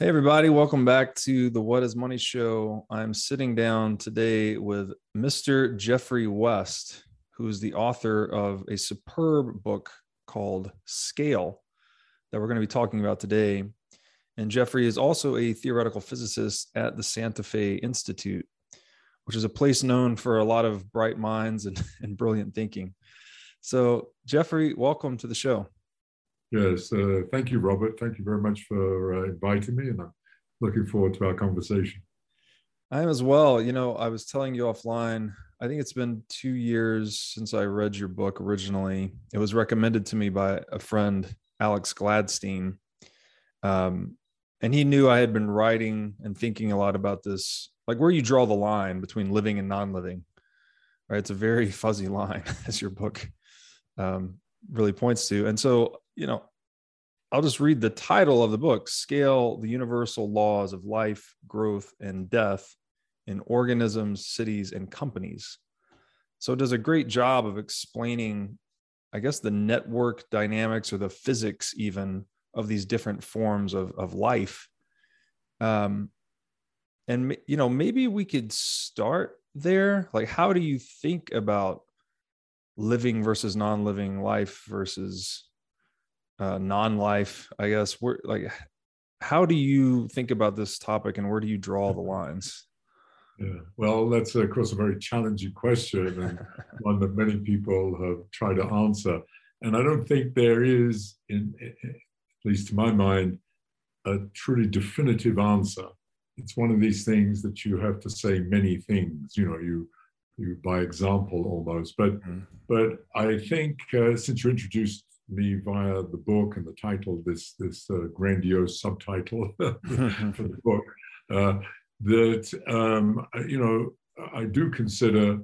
Hey, everybody, welcome back to the What is Money Show. I'm sitting down today with Mr. Geoffrey West, who is the author of a superb book called Scale that we're going to be talking about today. And Geoffrey is also a theoretical physicist at the Santa Fe Institute, which is a place known for a lot of bright minds and, and brilliant thinking. So, Geoffrey, welcome to the show. Yes, uh, thank you, Robert. Thank you very much for uh, inviting me, and I'm looking forward to our conversation. I am as well. You know, I was telling you offline, I think it's been two years since I read your book originally. It was recommended to me by a friend, Alex Gladstein. Um, and he knew I had been writing and thinking a lot about this, like where you draw the line between living and non living. Right. It's a very fuzzy line, as your book um, really points to. And so you know, I'll just read the title of the book Scale the Universal Laws of Life, Growth, and Death in Organisms, Cities, and Companies. So it does a great job of explaining, I guess, the network dynamics or the physics, even of these different forms of, of life. Um, and, you know, maybe we could start there. Like, how do you think about living versus non living life versus uh, non-life i guess. Where like how do you think about this topic and where do you draw the lines? Yeah well that's of course a very challenging question and one that many people have tried to answer. And i don't think there is in at least to my mind a truly definitive answer. It's one of these things that you have to say many things you know you you by example almost. But mm. but i think uh, since you introduced me via the book and the title, this this uh, grandiose subtitle for the book, uh, that um, you know I do consider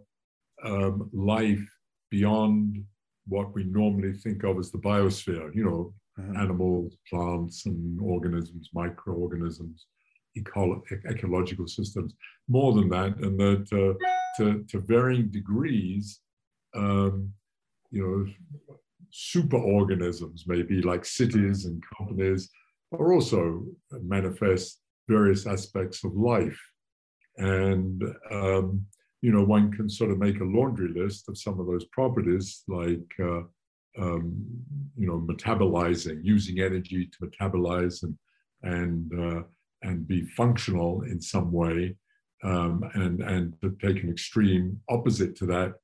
um, life beyond what we normally think of as the biosphere. You know, uh-huh. animals, plants, and organisms, microorganisms, eco- ecological systems. More than that, and that uh, to to varying degrees. Um, you know, superorganisms, maybe like cities and companies, are also manifest various aspects of life. And, um, you know, one can sort of make a laundry list of some of those properties, like, uh, um, you know, metabolizing, using energy to metabolize and, and, uh, and be functional in some way. Um, and, and to take an extreme opposite to that,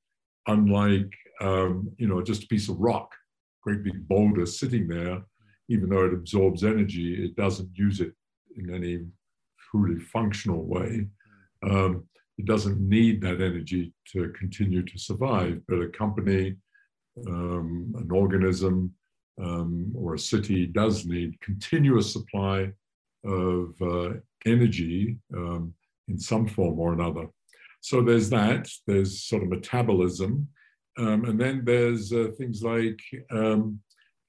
unlike, um, you know, just a piece of rock great big boulder sitting there, even though it absorbs energy, it doesn't use it in any truly functional way. Um, it doesn't need that energy to continue to survive, but a company, um, an organism, um, or a city does need continuous supply of uh, energy um, in some form or another. So there's that, there's sort of metabolism, um, and then there's uh, things like um,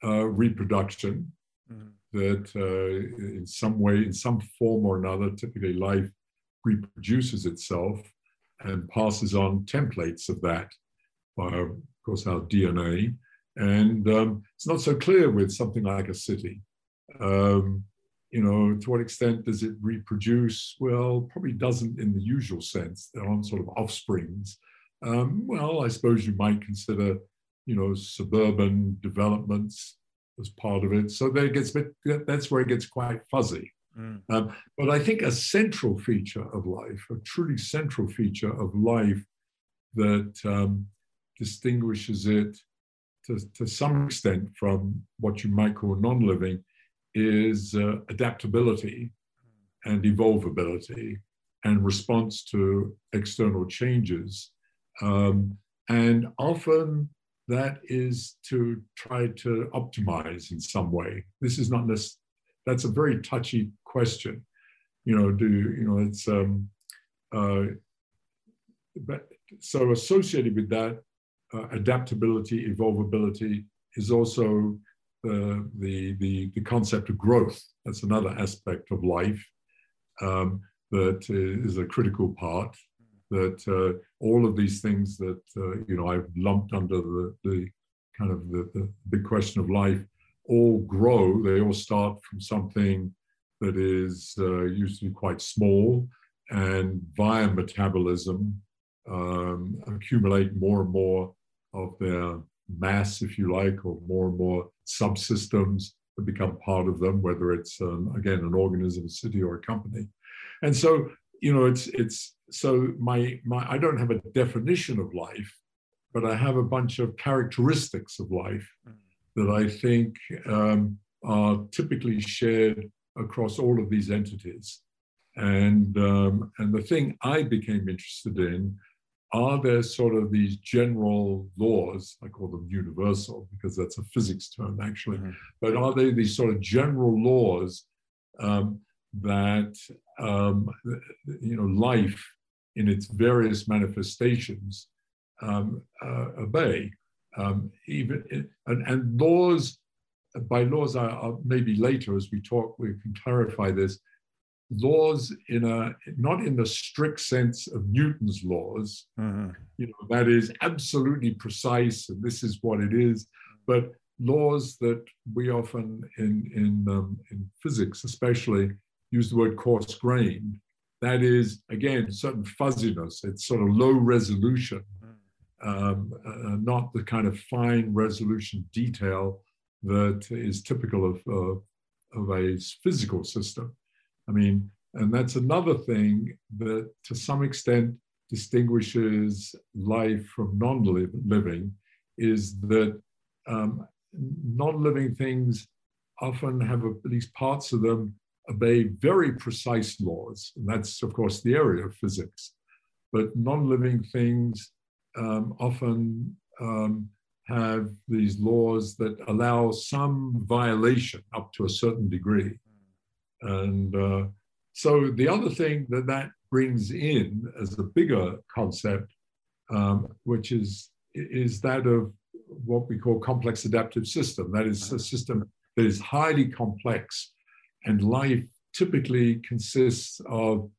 uh, reproduction mm-hmm. that uh, in some way, in some form or another, typically life reproduces itself and passes on templates of that by, of course, our DNA. And um, it's not so clear with something like a city. Um, you know, to what extent does it reproduce? Well, probably doesn't in the usual sense. There aren't sort of offsprings um, well, I suppose you might consider, you know, suburban developments as part of it. So there gets bit, that's where it gets quite fuzzy. Mm. Um, but I think a central feature of life, a truly central feature of life that um, distinguishes it to, to some extent from what you might call non living is uh, adaptability and evolvability and response to external changes um, and often that is to try to optimize in some way. This is not this, that's a very touchy question. You know, do, you know, it's, um, uh, but so associated with that, uh, adaptability, evolvability is also uh, the, the, the concept of growth. That's another aspect of life um, that is a critical part that uh, all of these things that uh, you know I've lumped under the, the kind of the, the big question of life all grow. They all start from something that is uh, usually quite small and via metabolism um, accumulate more and more of their mass, if you like, or more and more subsystems that become part of them, whether it's um, again an organism, a city, or a company. And so, you know, it's it's so my my I don't have a definition of life, but I have a bunch of characteristics of life mm. that I think um, are typically shared across all of these entities. And um, and the thing I became interested in are there sort of these general laws, I call them universal because that's a physics term actually, mm-hmm. but are they these sort of general laws um, that, um, you know, life in its various manifestations um, uh, obey? Um, even and, and laws, by laws, I, I'll, maybe later as we talk, we can clarify this laws in a not in the strict sense of Newton's laws, mm-hmm. you know, that is absolutely precise and this is what it is, but laws that we often in in um, in physics especially use the word coarse grained. That is again certain fuzziness. It's sort of low resolution, um, uh, not the kind of fine resolution detail that is typical of of a physical system. I mean, and that's another thing that to some extent distinguishes life from non living is that um, non living things often have at least parts of them obey very precise laws. And that's, of course, the area of physics. But non living things um, often um, have these laws that allow some violation up to a certain degree. And uh, so the other thing that that brings in as a bigger concept, um, which is is that of what we call complex adaptive system. That is a system that is highly complex, and life typically consists of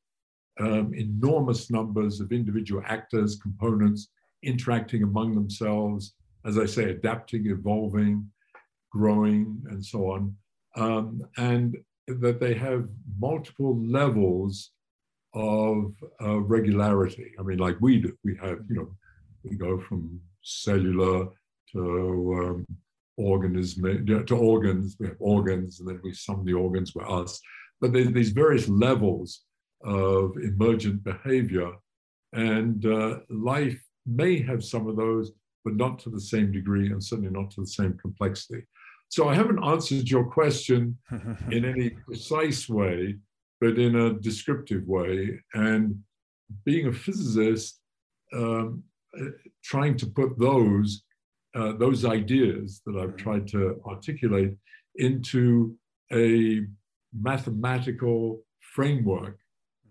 um, enormous numbers of individual actors, components interacting among themselves, as I say, adapting, evolving, growing, and so on. Um, and that they have multiple levels of uh, regularity. I mean, like we do, we have, you know, we go from cellular to um, organism to organs. We have organs, and then we sum the organs with us. But there's these various levels of emergent behavior, and uh, life may have some of those, but not to the same degree, and certainly not to the same complexity. So I haven't answered your question in any precise way, but in a descriptive way. And being a physicist, um, uh, trying to put those uh, those ideas that I've tried to articulate into a mathematical framework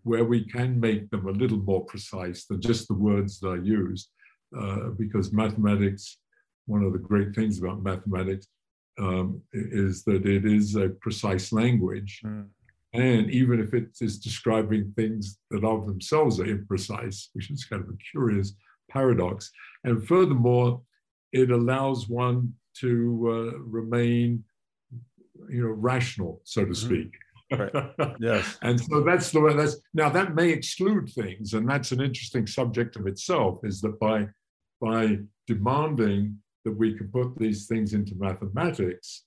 where we can make them a little more precise than just the words that I use, uh, because mathematics, one of the great things about mathematics um, is that it is a precise language. Mm. And even if it is describing things that of themselves are imprecise, which is kind of a curious paradox. And furthermore, it allows one to uh, remain, you know, rational, so to mm-hmm. speak. Right. Yes. and so that's the way that's now that may exclude things, and that's an interesting subject of itself, is that by by demanding that we can put these things into mathematics,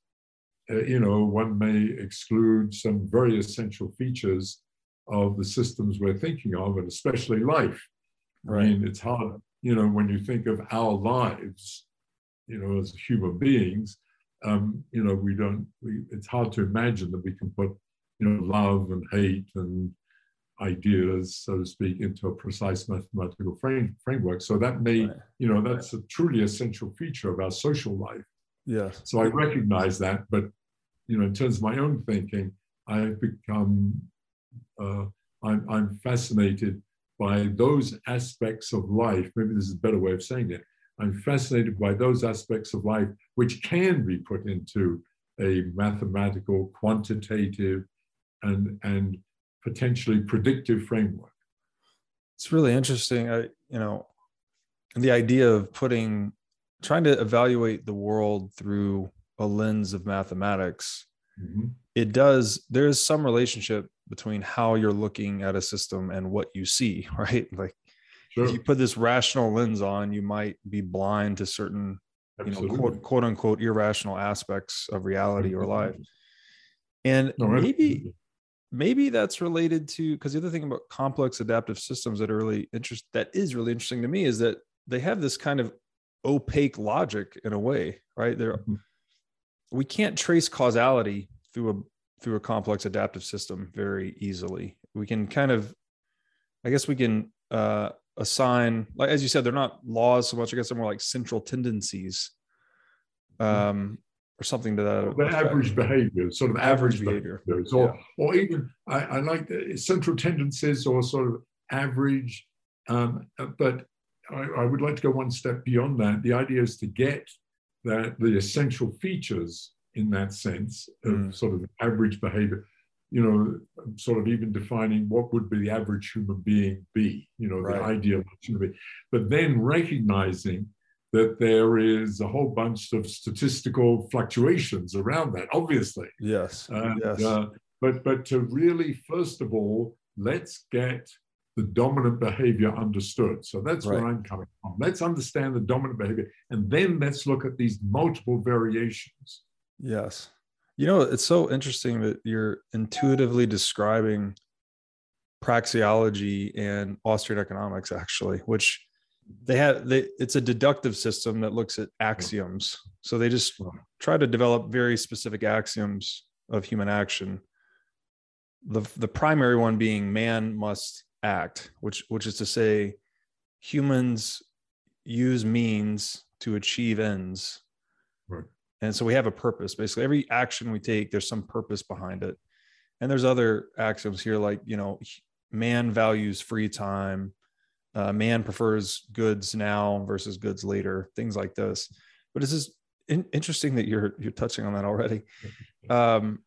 uh, you know, one may exclude some very essential features of the systems we're thinking of, and especially life. Right. I mean, it's hard, you know, when you think of our lives, you know, as human beings, um, you know, we don't, we, it's hard to imagine that we can put, you know, love and hate and ideas, so to speak, into a precise mathematical frame, framework. So that may, right. you know, that's a truly essential feature of our social life. Yeah. So I recognize that, but you know, in terms of my own thinking, I've become, uh, I'm, I'm fascinated by those aspects of life. Maybe this is a better way of saying it. I'm fascinated by those aspects of life which can be put into a mathematical, quantitative, and and potentially predictive framework. It's really interesting. I, you know, the idea of putting, trying to evaluate the world through a lens of mathematics mm-hmm. it does there is some relationship between how you're looking at a system and what you see right like sure. if you put this rational lens on you might be blind to certain Absolutely. you know quote, quote unquote irrational aspects of reality or life and no, maybe maybe that's related to because the other thing about complex adaptive systems that are really interest that is really interesting to me is that they have this kind of opaque logic in a way right there mm-hmm. we can't trace causality through a through a complex adaptive system very easily we can kind of i guess we can uh assign like as you said they're not laws so much i guess they're more like central tendencies mm-hmm. um or something to that. The average behavior, sort of average, average behavior, behaviors, or yeah. or even I, I like the central tendencies or sort of average. Um, but I, I, would like to go one step beyond that. The idea is to get that the essential features in that sense of mm. sort of average behavior. You know, sort of even defining what would be the average human being be. You know, right. the ideal human being, but then recognizing that there is a whole bunch of statistical fluctuations around that, obviously. Yes. And, yes. Uh, but but to really, first of all, let's get the dominant behavior understood. So that's right. where I'm coming from. Let's understand the dominant behavior, and then let's look at these multiple variations. Yes. You know, it's so interesting that you're intuitively describing praxeology and Austrian economics, actually, which they have they, it's a deductive system that looks at hmm. axioms. So they just hmm. try to develop very specific axioms of human action. The the primary one being man must act which which is to say humans use means to achieve ends. And so we have a purpose basically every action we take there's some purpose behind it and there's other axioms here like you know man values free time uh, man prefers goods now versus goods later, things like this. But it's just in, interesting that you're you're touching on that already. Um,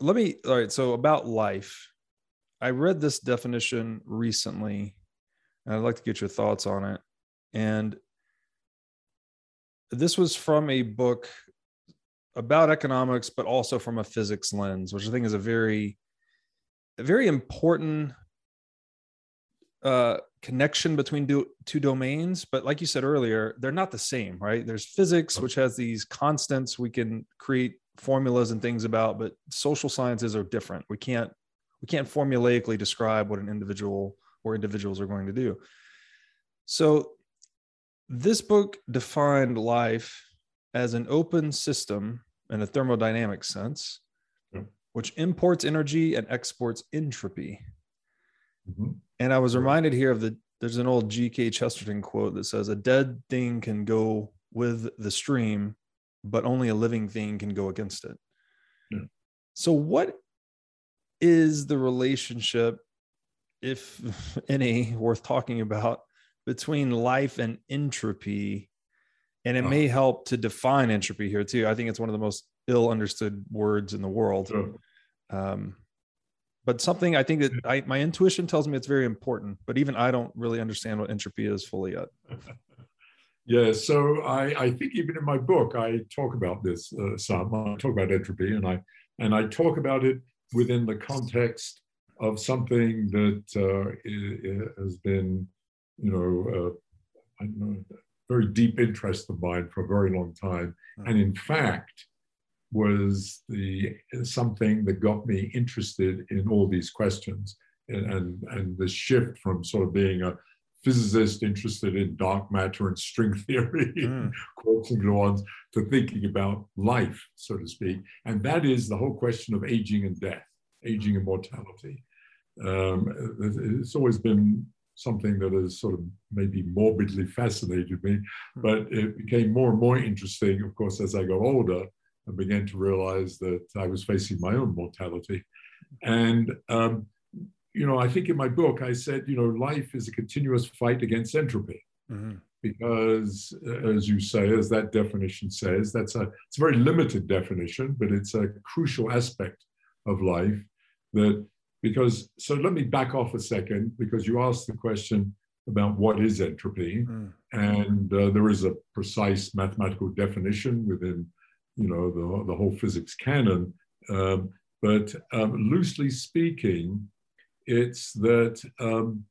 let me all right. So about life, I read this definition recently, and I'd like to get your thoughts on it. And this was from a book about economics, but also from a physics lens, which I think is a very, a very important uh, connection between do, two domains. But like you said earlier they're not the same right? There's physics which has these constants we can create formulas and things about but social sciences are different. We can't we can't formulaically describe what an individual or individuals are going to do. So this book defined life as an open system in a thermodynamic sense yeah. which imports energy and exports entropy mm-hmm. And I was reminded here of the there's an old G.K. Chesterton quote that says, A dead thing can go with the stream, but only a living thing can go against it. Yeah. So, what is the relationship, if any, worth talking about between life and entropy? And it oh. may help to define entropy here too. I think it's one of the most ill understood words in the world. Sure. Um, but something I think that I, my intuition tells me it's very important, but even I don't really understand what entropy is fully yet. yeah, so I, I think even in my book I talk about this uh, some. I talk about entropy, and I and I talk about it within the context of something that uh, has been, you know, uh, I don't know, very deep interest of mine for a very long time, and in fact was the something that got me interested in all these questions and, and, and the shift from sort of being a physicist interested in dark matter and string theory, mm. quarks and gluons, to thinking about life, so to speak. And that is the whole question of aging and death, aging and mortality. Um, it's always been something that has sort of maybe morbidly fascinated me, hmm. but it became more and more interesting, of course, as I got older and began to realize that I was facing my own mortality. And, um, you know, I think in my book, I said, you know, life is a continuous fight against entropy. Mm-hmm. Because, uh, as you say, as that definition says, that's a it's a very limited definition, but it's a crucial aspect of life. That because so let me back off a second because you asked the question about what is entropy, mm. and uh, there is a precise mathematical definition within you know, the, the whole physics canon Um, but um, loosely speaking, it's that um,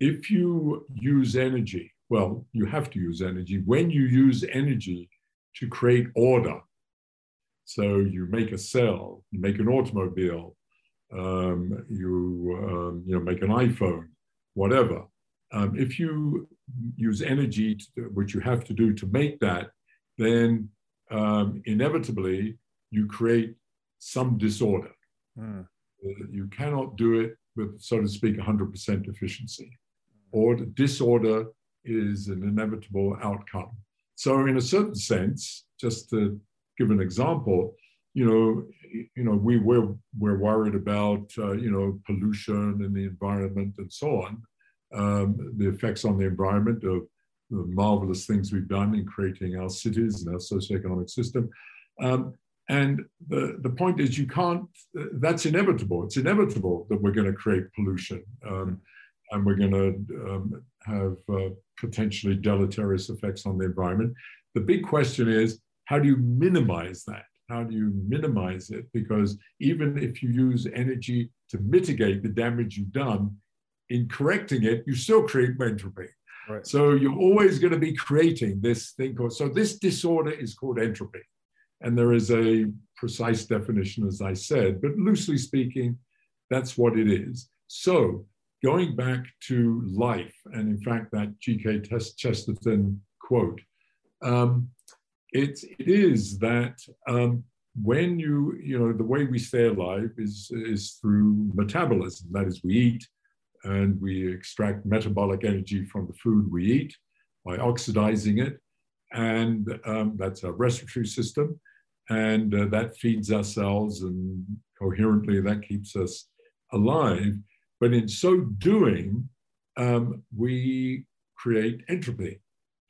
if you use energy, well, you have to use energy. When you use energy to create order, so you make a cell, you make an automobile, um, you um, you know make an iPhone, whatever. Um, if you use energy, to, which you have to do to make that, then um, inevitably you create some disorder. Mm. You cannot do it with, so to speak, 100% efficiency. Or disorder is an inevitable outcome. So, in a certain sense, just to give an example, you know, you know, we we're, we're worried about uh, you know pollution and the environment and so on, um, the effects on the environment of the marvelous things we've done in creating our cities and our socioeconomic system. Um, and the, the point is, you can't, that's inevitable. It's inevitable that we're going to create pollution um, and we're going to um, have uh, potentially deleterious effects on the environment. The big question is, how do you minimize that? How do you minimize it? Because even if you use energy to mitigate the damage you've done, in correcting it, you still create entropy. Right. So you're always going to be creating this thing called, so this disorder is called entropy. And there is a precise definition, as I said, but loosely speaking, that's what it is. So going back to life, and in fact, that G.K. Chesterton quote, um, it, it is that um, when you, you know, the way we stay alive is, is through metabolism. That is, we eat and we extract metabolic energy from the food we eat by oxidizing it. And um, that's our respiratory system and uh, that feeds our cells and coherently that keeps us alive. But in so doing, um, we create entropy.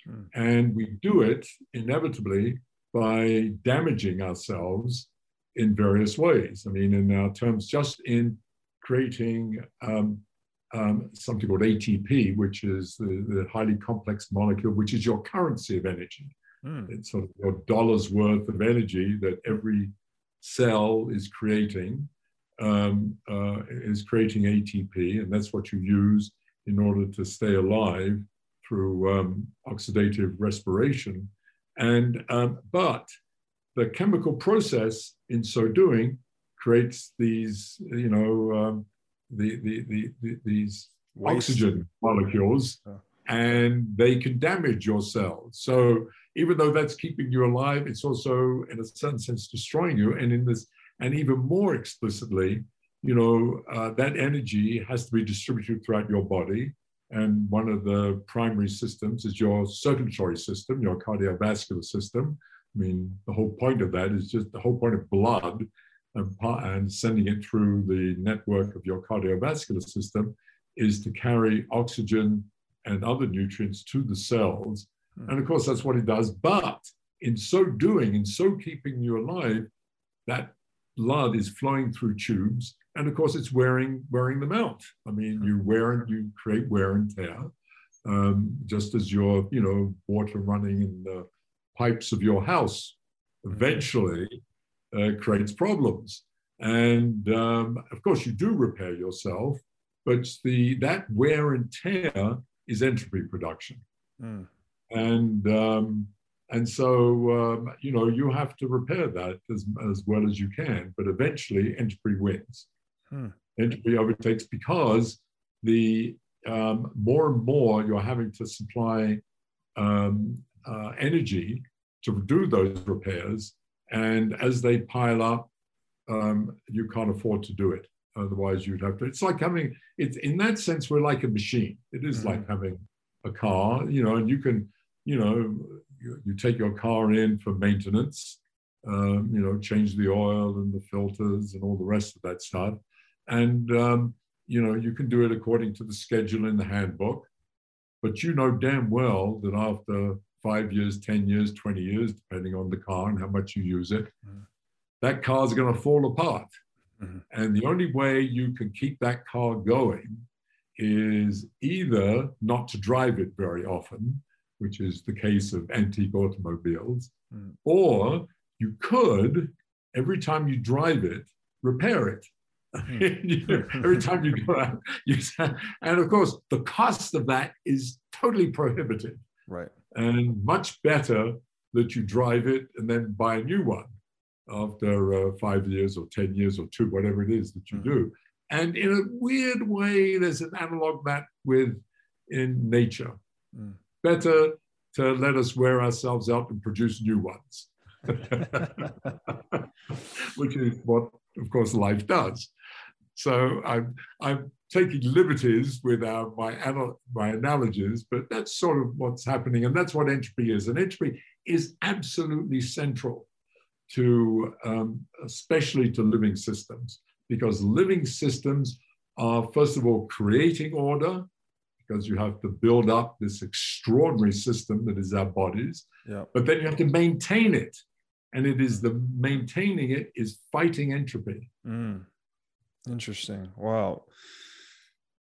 Hmm. And we do it inevitably by damaging ourselves in various ways. I mean, in our terms, just in creating um, um, something called ATP, which is the, the, highly complex molecule, which is your currency of energy. Mm. It's sort of your dollar's worth of energy that every cell is creating, um, uh, is creating ATP, and that's what you use in order to stay alive through um, oxidative respiration. And um, but the chemical process in so doing creates these, you know, um, the, the, the, the, these Waste. oxygen molecules, and they can damage your cells. So even though that's keeping you alive, it's also, in a certain sense, destroying you. And in this, and even more explicitly, you know, uh, that energy has to be distributed throughout your body. And one of the primary systems is your circulatory system, your cardiovascular system. I mean, the whole point of that is just the whole point of blood and, and sending it through the network of your cardiovascular system is to carry oxygen and other nutrients to the cells Hmm. And of course, that's what it does. But in so doing, in so keeping you alive, that blood is flowing through tubes. And of course, it's wearing, wearing them out. I mean, you wear and you create wear and tear, um, just as your, you know, water running in the pipes of your house eventually uh, creates problems. And um, of course, you do repair yourself, but the that wear and tear is entropy production. Mm and um, and so um, you know you have to repair that as, as well as you can but eventually entropy wins hmm. entropy overtakes because the um, more and more you're having to supply um, uh, energy to do those repairs and as they pile up um, you can't afford to do it otherwise you'd have to it's like having it's in that sense we're like a machine it is mm-hmm. like having a car you know and you can you know, you, you take your car in for maintenance, um, you know, change the oil and the filters and all the rest of that stuff. And, um, you know, you can do it according to the schedule in the handbook. But you know damn well that after five years, 10 years, 20 years, depending on the car and how much you use it, mm-hmm. that car's going to fall apart. Mm-hmm. And the only way you can keep that car going is either not to drive it very often which is the case of antique automobiles, mm. or you could every time you drive it, repair it. Hmm. every time you go out, you, and of course, the cost of that is totally prohibitive. Right. And much better that you drive it and then buy a new one after uh, five years or 10 years or two, whatever it is that you mm-hmm. do. And in a weird way, there's an analog that with in nature. Mm. Better to let us wear ourselves out and produce new ones, which is what, of course, life does. So I'm, I'm taking liberties with our, my, my analogies, but that's sort of what's happening. And that's what entropy is. And entropy is absolutely central to, um, especially to living systems, because living systems are, first of all, creating order, because you have to build up this extraordinary system that is our bodies. Yeah. But then you have to maintain it. And it is the maintaining it is fighting entropy. Mm. Interesting. Wow.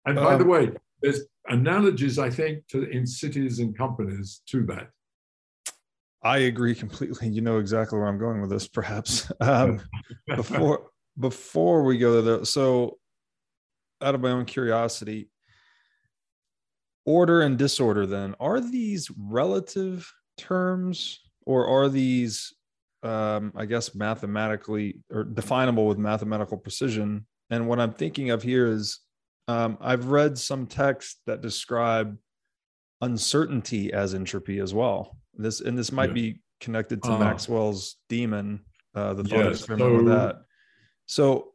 And by um, the way, there's analogies, I think, to in cities and companies to that. I agree completely. You know exactly where I'm going with this, perhaps. Um, before before we go there, so out of my own curiosity, order and disorder then are these relative terms or are these um, i guess mathematically or definable with mathematical precision and what i'm thinking of here is um, i've read some texts that describe uncertainty as entropy as well this and this might yeah. be connected to uh, maxwell's demon uh, the thought yes, experiment so, with that so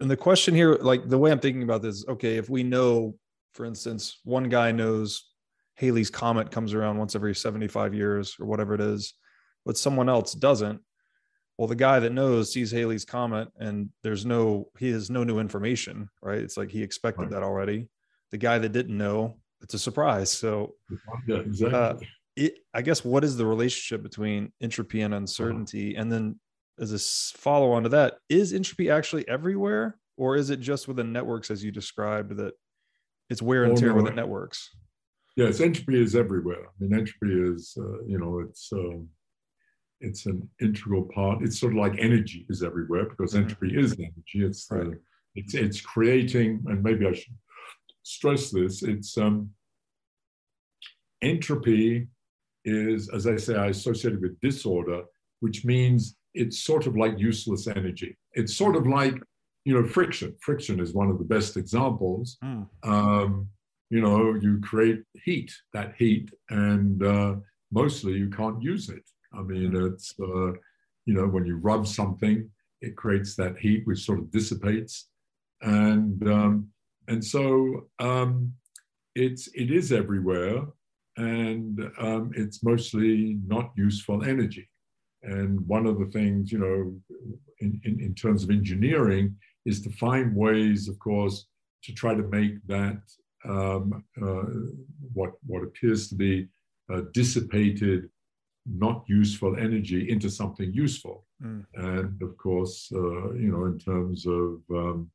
and the question here like the way i'm thinking about this okay if we know for instance, one guy knows Halley's comet comes around once every 75 years or whatever it is, but someone else doesn't. Well, the guy that knows sees halley's comment and there's no, he has no new information, right? It's like he expected right. that already. The guy that didn't know, it's a surprise. So, yeah, exactly. Uh, it, I guess what is the relationship between entropy and uncertainty? Uh-huh. And then as a follow on to that, is entropy actually everywhere? Or is it just within networks as you described that it's wear and oh, tear no, with the networks. Yes, entropy is everywhere. I mean, entropy is, uh, you know, it's um, it's an integral part. It's sort of like energy is everywhere because mm-hmm. entropy is energy. It's right. the, it's it's creating, and maybe I should stress this. It's um, entropy is, as I say, I associated with disorder, which means it's sort of like useless energy. It's sort of like you know, friction. Friction is one of the best examples. Mm. Um, you know, you create heat, that heat, and uh, mostly you can't use it. I mean, it's, uh, you know, when you rub something, it creates that heat which sort of dissipates. And, um, and so um, it's, it is everywhere and um, it's mostly not useful energy. And one of the things, you know, in, in, in terms of engineering, is to find ways, of course, to try to make that um, uh, what, what appears to be dissipated, not useful energy into something useful. Mm. And of course, uh, you know, in terms of, um,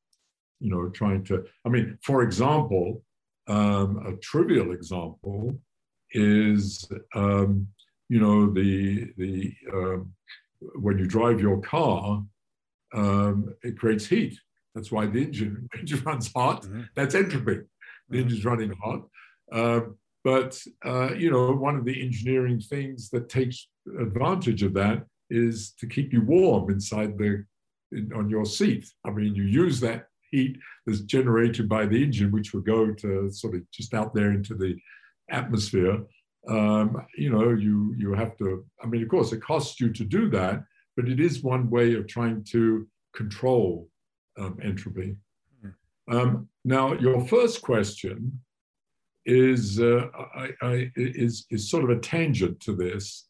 you know, trying to, I mean, for example, um, a trivial example is, um, you know, the, the, um, when you drive your car, um, it creates heat. That's why the engine, engine runs hot. Mm-hmm. That's entropy. The mm-hmm. engine's running hot. Uh, but uh, you know, one of the engineering things that takes advantage of that is to keep you warm inside the in, on your seat. I mean, you use that heat that's generated by the engine, which will go to sort of just out there into the atmosphere. Um, you know, you you have to. I mean, of course, it costs you to do that, but it is one way of trying to control um, entropy. Hmm. Um, now, your first question is, uh, I, I, is, is sort of a tangent to this,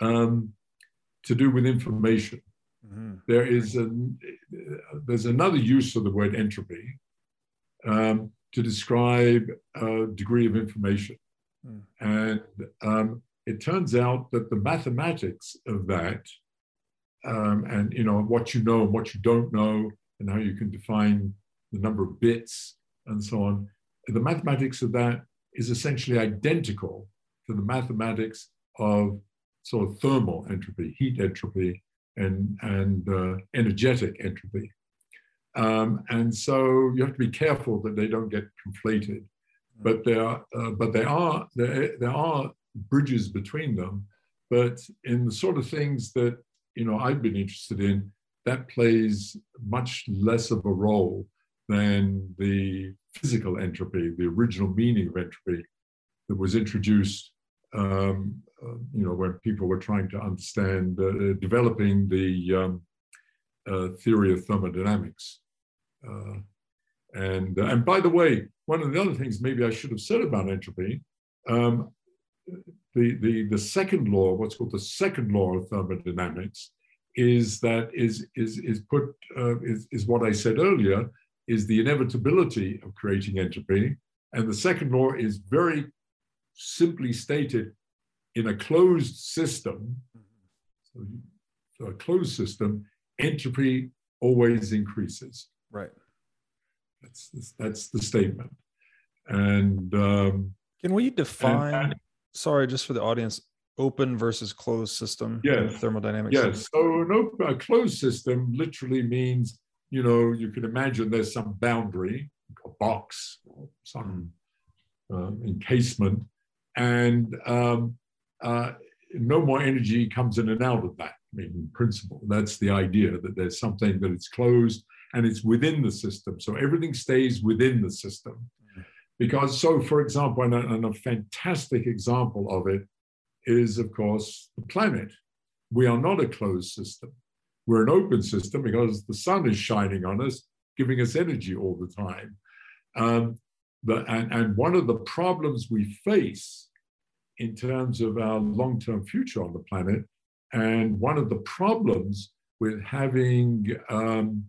um, to do with information. Mm-hmm. There is a, there's another use of the word entropy um, to describe a degree of information. Mm. And um, it turns out that the mathematics of that um, and you know what you know and what you don't know and how you can define the number of bits and so on. The mathematics of that is essentially identical to the mathematics of sort of thermal entropy, heat entropy, and, and uh, energetic entropy. Um, and so you have to be careful that they don't get conflated. But there, are, uh, but there are there, there are bridges between them. But in the sort of things that you know I've been interested in, that plays much less of a role than the physical entropy, the original meaning of entropy that was introduced, um, uh, you know, when people were trying to understand, uh, developing the um, uh, theory of thermodynamics. Uh, and, uh, and by the way, one of the other things maybe I should have said about entropy, um, the, the, the second law, what's called the second law of thermodynamics, is that is, is, is put, uh, is, is what I said earlier, is the inevitability of creating entropy. And the second law is very simply stated in a closed system, so, a closed system, entropy always increases. Right. That's that's the statement. And um, can we define? And, sorry, just for the audience, open versus closed system. Yes. Thermodynamics. Yes. So an open, a closed system literally means you know you can imagine there's some boundary, a box, some uh, encasement, and um, uh, no more energy comes in and out of that. I mean, in principle, that's the idea that there's something that it's closed and it's within the system. So everything stays within the system. Because, so for example, and a, and a fantastic example of it is, of course, the planet. We are not a closed system. We're an open system because the sun is shining on us, giving us energy all the time. Um, but, and, and one of the problems we face in terms of our long term future on the planet, and one of the problems with having um,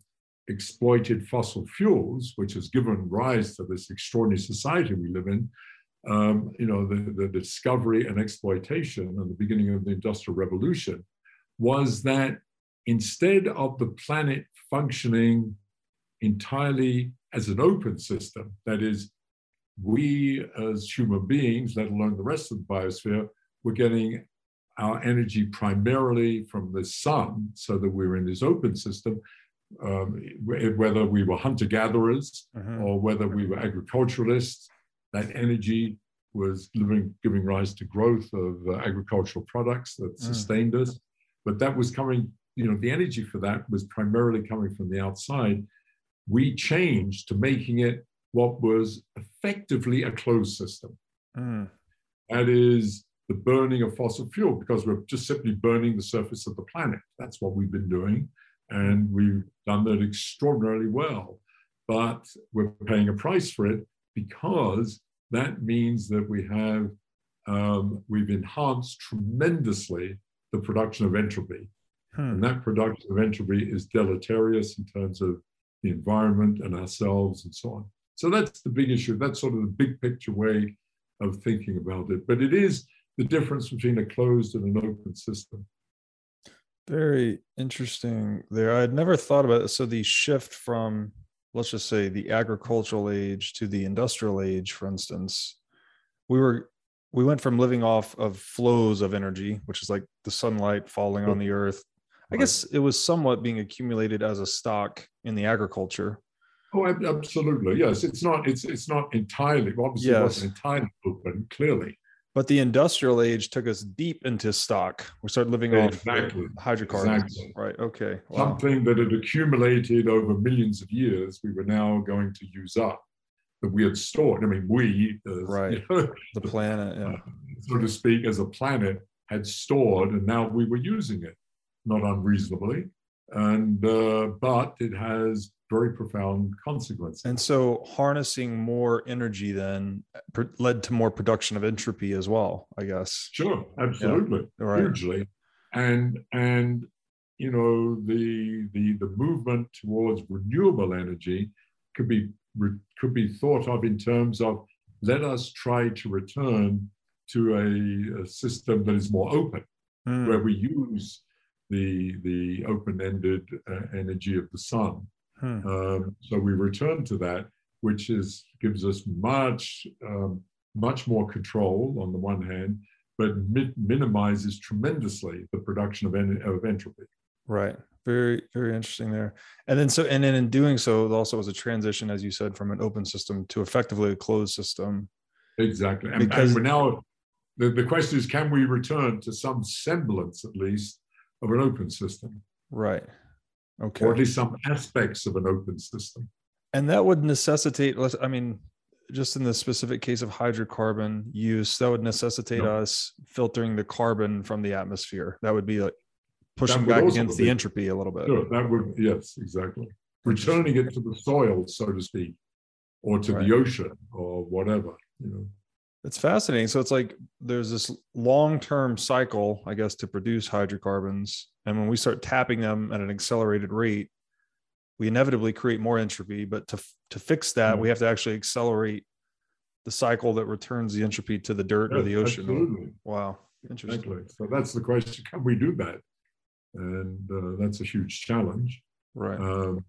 exploited fossil fuels, which has given rise to this extraordinary society we live in, um, you know, the, the discovery and exploitation and the beginning of the Industrial Revolution, was that instead of the planet functioning entirely as an open system, that is, we as human beings, let alone the rest of the biosphere, were getting our energy primarily from the sun, so that we we're in this open system, um, whether we were hunter gatherers uh-huh. or whether we were agriculturalists, that energy was living, giving rise to growth of uh, agricultural products that mm. sustained uh-huh. us. But that was coming, you know, the energy for that was primarily coming from the outside. We changed to making it what was effectively a closed system. Mm. That is the burning of fossil fuel, because we're just simply burning the surface of the planet. That's what we've been doing. And we've done that extraordinarily well. But we're paying a price for it because that means that we have um, we've enhanced tremendously the production of entropy. Hmm. And that production of entropy is deleterious in terms of the environment and ourselves and so on. So that's the big issue. That's sort of the big picture way of thinking about it. But it is the difference between a closed and an open system. Very interesting there. I had never thought about it. So the shift from, let's just say, the agricultural age to the industrial age, for instance, we were we went from living off of flows of energy, which is like the sunlight falling on the earth. I guess it was somewhat being accumulated as a stock in the agriculture. Oh, absolutely. Yes, it's not. It's it's not entirely. Obviously, yes. it wasn't entirely open. Clearly, but the industrial age took us deep into stock. We started living exactly. off hydrocarbons. Exactly. Right. Okay. Wow. Something that had accumulated over millions of years, we were now going to use up that we had stored. I mean, we, as, right, you know, the planet, yeah. so to speak, as a planet, had stored, and now we were using it, not unreasonably. And uh, but it has very profound consequences. And so harnessing more energy then led to more production of entropy as well, I guess. Sure, absolutely, yeah. right. hugely. And and you know the the the movement towards renewable energy could be could be thought of in terms of let us try to return to a, a system that is more open, mm. where we use the the open-ended uh, energy of the sun Hmm. Um, so we return to that, which is gives us much um, much more control on the one hand, but mi- minimizes tremendously the production of, en- of entropy. Right. Very, very interesting there. And then so, and then in doing so, it also was a transition, as you said, from an open system to effectively a closed system. Exactly. And, because, and we're now, the, the question is, can we return to some semblance, at least, of an open system? Right. Okay. Or at least some aspects of an open system. And that would necessitate, I mean, just in the specific case of hydrocarbon use, that would necessitate us filtering the carbon from the atmosphere. That would be like pushing back against be, the entropy a little bit. Sure, that would yes, exactly. Returning it to the soil, so to speak, or to right. the ocean or whatever. You know. It's fascinating. So it's like there's this long-term cycle, I guess, to produce hydrocarbons. And when we start tapping them at an accelerated rate, we inevitably create more entropy. But to to fix that, mm-hmm. we have to actually accelerate the cycle that returns the entropy to the dirt or the ocean. Absolutely. Wow. Interesting. Exactly. So that's the question: Can we do that? and uh, that's a huge challenge. Right. Um,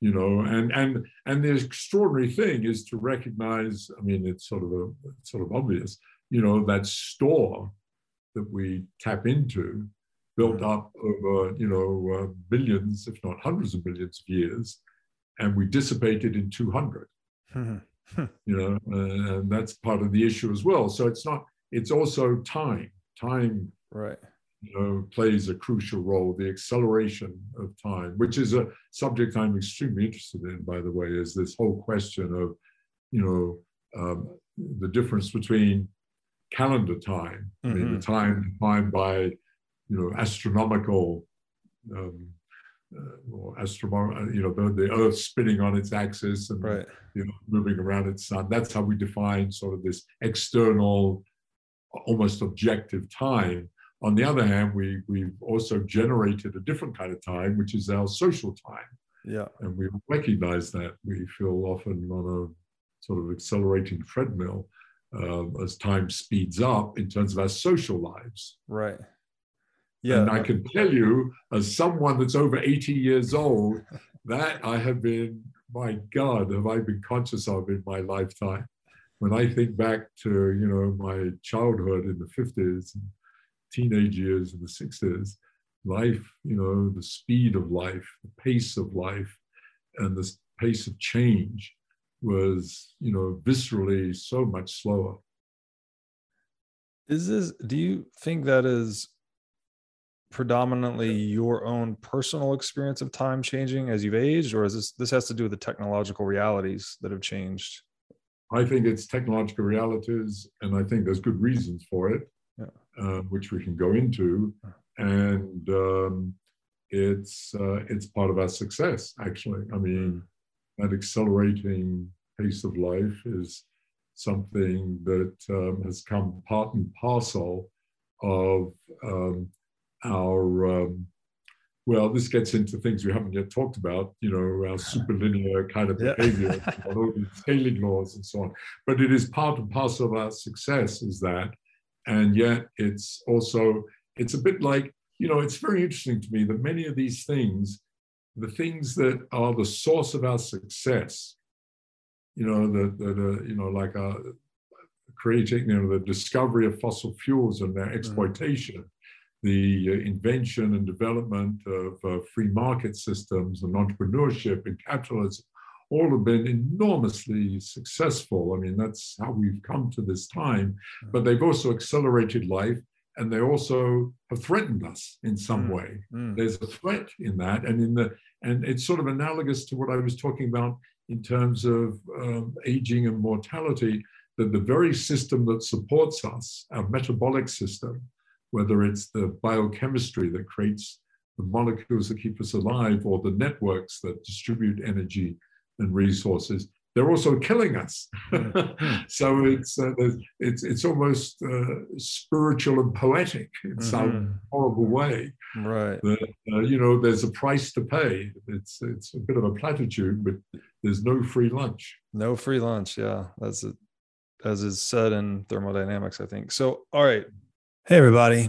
you know, and and and the extraordinary thing is to recognize. I mean, it's sort of a sort of obvious. You know, that store that we tap into, built up over you know uh, billions, if not hundreds of billions of years, and we dissipate it in two hundred. you know, and that's part of the issue as well. So it's not. It's also time. Time. Right you know, plays a crucial role, the acceleration of time, which is a subject I'm extremely interested in, by the way, is this whole question of, you know, um, the difference between calendar time, mm-hmm. I mean, the mm-hmm. time defined by, you know, astronomical um, uh, or astronomical, you know, the, the Earth spinning on its axis and right. you know moving around its sun. That's how we define sort of this external, almost objective time. On the other hand, we, we've also generated a different kind of time, which is our social time. Yeah. And we recognize that. We feel often on a sort of accelerating treadmill uh, as time speeds up in terms of our social lives. Right. Yeah. And I can tell you, as someone that's over 80 years old, that I have been, my God, have I been conscious of in my lifetime. When I think back to, you know, my childhood in the 50s, teenage years in the 60s, life, you know, the speed of life, the pace of life, and the pace of change was, you know, viscerally so much slower. Is this, do you think that is predominantly your own personal experience of time changing as you've aged, or is this, this has to do with the technological realities that have changed? I think it's technological realities, and I think there's good reasons for it. Uh, which we can go into, and um, it's uh, it's part of our success. Actually, I mean, that accelerating pace of life is something that um, has come part and parcel of um, our um, well, this gets into things we haven't yet talked about, you know, our superlinear kind of behavior, all these scaling laws and so on. But it is part and parcel of our success is that and yet it's also it's a bit like you know it's very interesting to me that many of these things the things that are the source of our success you know that that uh, you know like uh, creating you know the discovery of fossil fuels and their mm-hmm. exploitation the uh, invention and development of uh, free market systems and entrepreneurship and capitalism all have been enormously successful. I mean, that's how we've come to this time. But they've also accelerated life and they also have threatened us in some mm. way. Mm. There's a threat in that. And in the and it's sort of analogous to what I was talking about in terms of um, aging and mortality, that the very system that supports us, our metabolic system, whether it's the biochemistry that creates the molecules that keep us alive or the networks that distribute energy and resources, they're also killing us. so it's uh, it's it's almost uh, spiritual and poetic in mm-hmm. some horrible way. Right. That, uh, you know, there's a price to pay. It's it's a bit of a platitude, but there's no free lunch. No free lunch. Yeah, that's it. As is said in thermodynamics, I think. So, all right. Hey, everybody.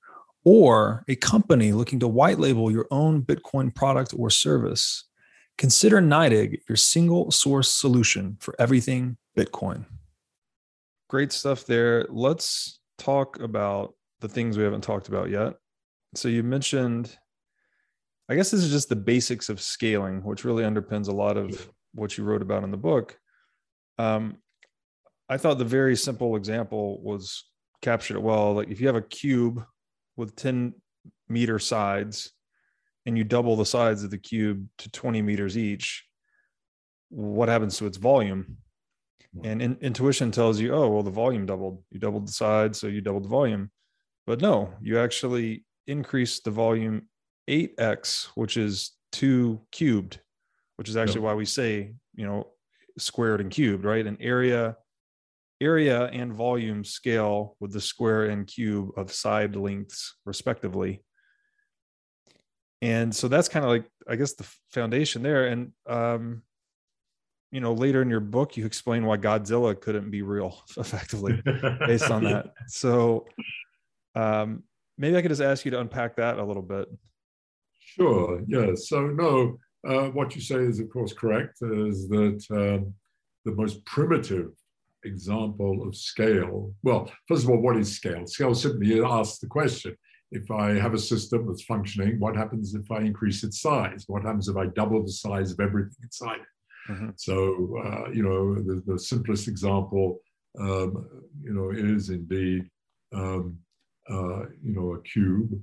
or a company looking to white label your own Bitcoin product or service, consider NYDIG your single source solution for everything Bitcoin. Great stuff there. Let's talk about the things we haven't talked about yet. So, you mentioned I guess this is just the basics of scaling, which really underpins a lot of what you wrote about in the book. Um, I thought the very simple example was captured it well. Like if you have a cube with 10 meter sides and you double the sides of the cube to 20 meters each, what happens to its volume? Hmm. And in, intuition tells you, oh, well, the volume doubled. You doubled the size, so you doubled the volume. But no, you actually increase the volume 8x, which is two cubed, which is actually why we say, you know, squared and cubed, right? An area, area and volume scale with the square and cube of side lengths, respectively. And so that's kind of like, I guess, the foundation there. And, um, you know, later in your book, you explain why Godzilla couldn't be real effectively based on that. So, um, maybe I could just ask you to unpack that a little bit. Sure. Yes. So no, uh, what you say is of course correct. Is that um, the most primitive example of scale? Well, first of all, what is scale? Scale simply asks the question: If I have a system that's functioning, what happens if I increase its size? What happens if I double the size of everything inside it? Mm-hmm. So uh, you know, the, the simplest example, um, you know, is indeed um, uh, you know a cube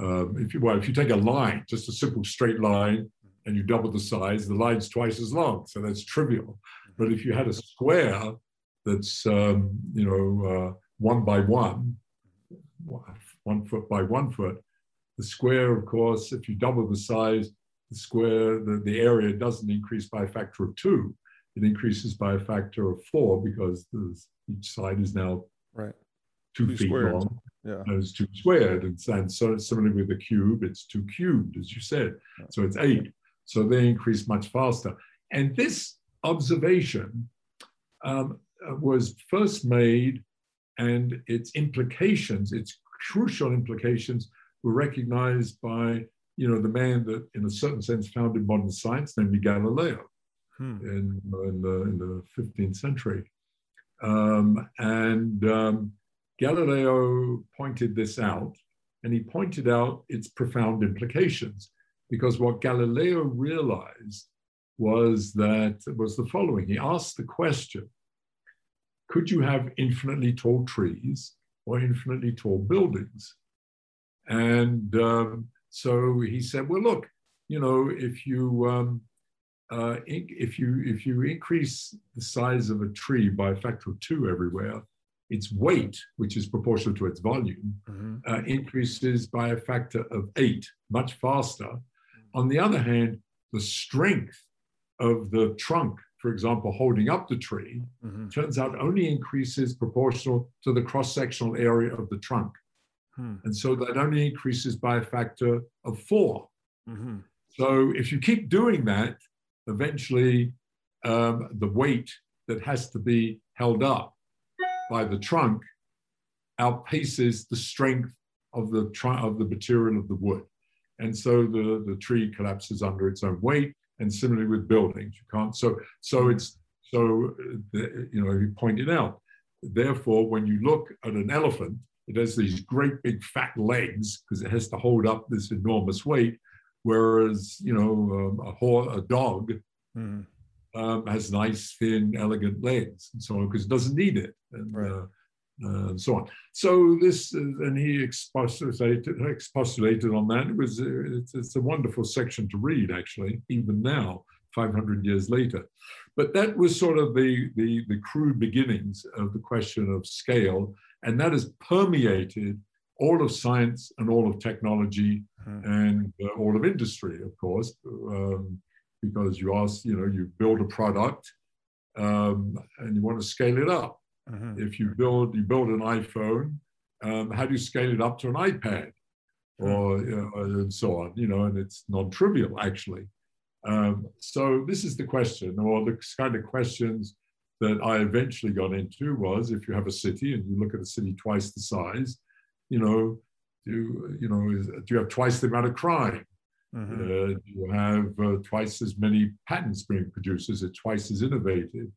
um, if you well, if you take a line, just a simple straight line, and you double the size, the line's twice as long. So that's trivial. But if you had a square that's um, you know uh, one by one, one foot by one foot, the square, of course, if you double the size, the square, the, the area doesn't increase by a factor of two. It increases by a factor of four because each side is now right. two, two feet squared. long yeah. it's two squared. And, and so similarly with the cube, it's two cubed, as you said. Yeah. So it's eight. So they increase much faster. And this observation um, was first made, and its implications, its crucial implications, were recognized by you know the man that, in a certain sense, founded modern science, namely Galileo, hmm. in, in, the, in the 15th century. Um, and um, Galileo pointed this out, and he pointed out its profound implications, because what Galileo realized was that was the following. He asked the question, could you have infinitely tall trees or infinitely tall buildings? And um, so he said, well, look, you know, if you um, uh, if you if you increase the size of a tree by a factor of two everywhere, its weight, which is proportional to its volume, mm-hmm. uh, increases by a factor of eight, much faster. On the other hand, the strength of the trunk, for example, holding up the tree, mm-hmm. turns out only increases proportional to the cross sectional area of the trunk. Hmm. And so that only increases by a factor of 4 mm-hmm. So if you keep doing that, eventually um, the weight that has to be held up by the trunk outpaces the strength of the tr- of the material of the wood, and so the the tree collapses under its own weight. And similarly with buildings, you can't. So so it's so the, you know he pointed out. Therefore, when you look at an elephant, it has these great big fat legs because it has to hold up this enormous weight, whereas you know um, a, horse, a dog mm um, has nice, thin, elegant legs and so on because it doesn't need it. And, right. Uh, and so on. So this, and he expostulated, expostulated on that. It was it's, it's a wonderful section to read, actually, even now, 500 years later. But that was sort of the, the, the crude beginnings of the question of scale, and that has permeated all of science and all of technology hmm. and uh, all of industry, of course, um, because you ask, you know, you build a product um, and you want to scale it up. Mm-hmm. If you build you build an iPhone, um, how do you scale it up to an iPad, mm-hmm. or you know, and so on? You know, and it's non-trivial actually. Um, so this is the question, or the kind of questions that I eventually got into was: if you have a city and you look at a city twice the size, you know, do you know do you have twice the amount of crime? Mm-hmm. Uh, you have uh, twice as many patents being produced? Is it twice as innovative?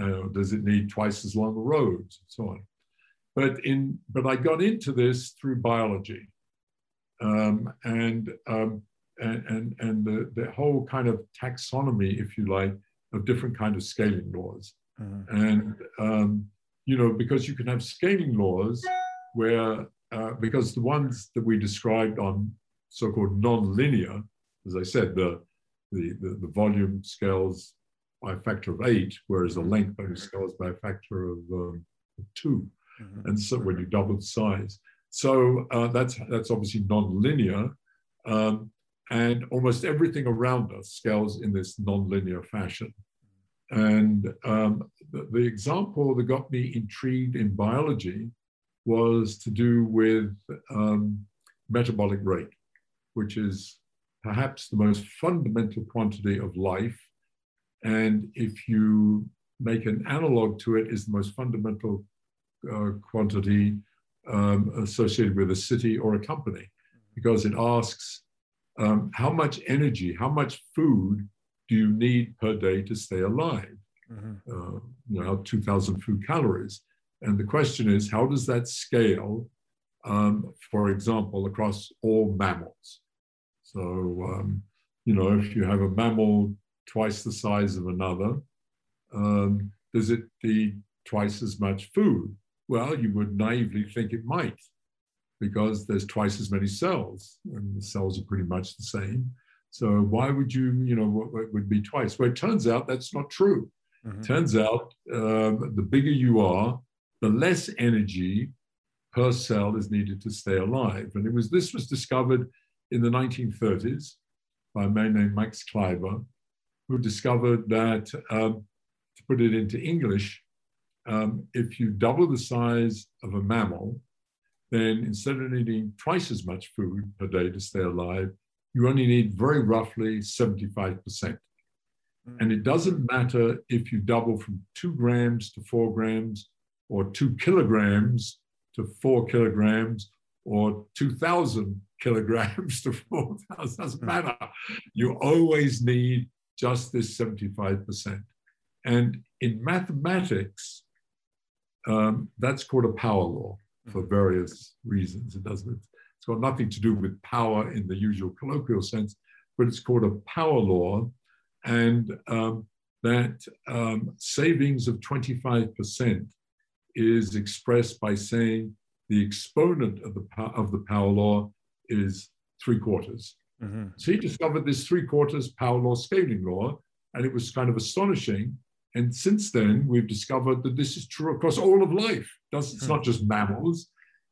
Uh, does it need twice as long roads and so on? But in but I got into this through biology, um, and, um, and and and the, the whole kind of taxonomy, if you like, of different kind of scaling laws, mm-hmm. and um, you know because you can have scaling laws where uh, because the ones that we described on so-called non-linear, as I said, the the, the, the volume scales by a factor of eight, whereas the length only scales by a factor of um, 2 mm-hmm. And so when you double the size. So uh, that's, that's obviously non-linear. Um, and almost everything around us scales in this non-linear fashion. And um, the, the, example that got me intrigued in biology was to do with um, metabolic rate, which is perhaps the most fundamental quantity of life and if you make an analog to it, is the most fundamental uh, quantity um, associated with a city or a company, because it asks um, how much energy, how much food do you need per day to stay alive? Mm-hmm. Uh, you know, 2,000 food calories. And the question is, how does that scale, um, for example, across all mammals? So, um, you know, if you have a mammal twice the size of another, um, does it need twice as much food? Well, you would naively think it might, because there's twice as many cells, and the cells are pretty much the same. So why would you, you know, what, what would be twice? Well, it turns out that's not true. Mm-hmm. Turns out um, the bigger you are, the less energy per cell is needed to stay alive. And it was this was discovered in the 1930s by a man named Max Kleiber, who discovered that, um, to put it into English, um, if you double the size of a mammal, then instead of needing twice as much food per day to stay alive, you only need very roughly 75%. Mm. And it doesn't matter if you double from two grams to four grams or two kilograms to four kilograms or 2,000 kilograms to 4,000, doesn't mm. matter. You always need just this 75%. And in mathematics, um, that's called a power law for mm-hmm. various reasons. It doesn't, it's got nothing to do with power in the usual colloquial sense, but it's called a power law. And um, that um, savings of 25% is expressed by saying the exponent of the, of the power law is three quarters. Mm-hmm. So he discovered this three quarters power law scaling law, and it was kind of astonishing. And since then, we've discovered that this is true across all of life. It's mm-hmm. not just mammals,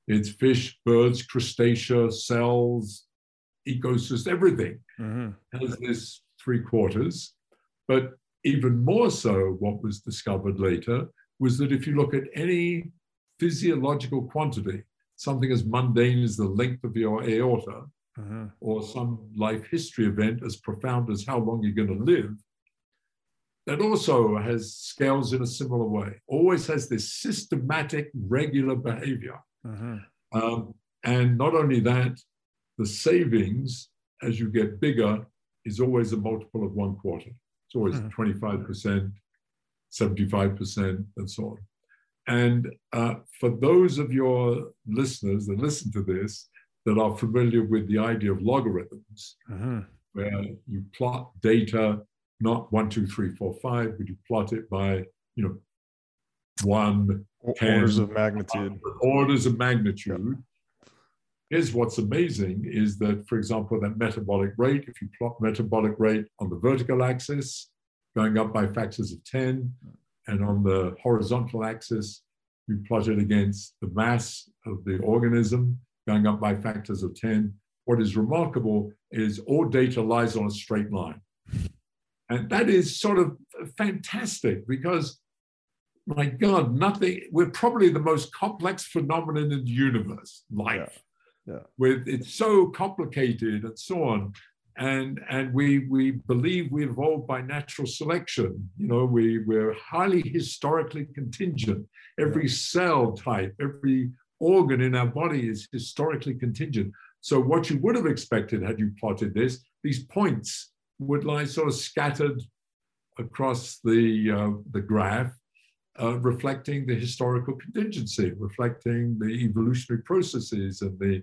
it's fish, birds, crustacea, cells, ecosystems, everything mm-hmm. has this three quarters. But even more so, what was discovered later was that if you look at any physiological quantity, something as mundane as the length of your aorta, uh-huh. or some life history event as profound as how long you're going to live, that also has scales in a similar way, always has this systematic, regular behavior. Uh-huh. Um, and not only that, the savings as you get bigger is always a multiple of one quarter. It's always uh-huh. 25%, 75%, and so on. And uh, for those of your listeners that listen to this that are familiar with the idea of logarithms, uh-huh. where you plot data not one, two, three, four, five, but you plot it by, you know, one, orders of magnitude. Orders of magnitude. Here's what's amazing is that, for example, that metabolic rate, if you plot metabolic rate on the vertical axis, going up by factors of 10, and on the horizontal axis, you plot it against the mass of the organism, going up by factors of 10. What is remarkable is all data lies on a straight line. And that is sort of fantastic because, my God, nothing, we're probably the most complex phenomenon in the universe, life. Yeah. Yeah. With it's so complicated and so on. And, and we, we believe we evolved by natural selection. You know, we, we're highly historically contingent. Every cell type, every organ in our body is historically contingent. So what you would have expected had you plotted this, these points would lie sort of scattered across the, uh, the graph, uh, reflecting the historical contingency, reflecting the evolutionary processes and the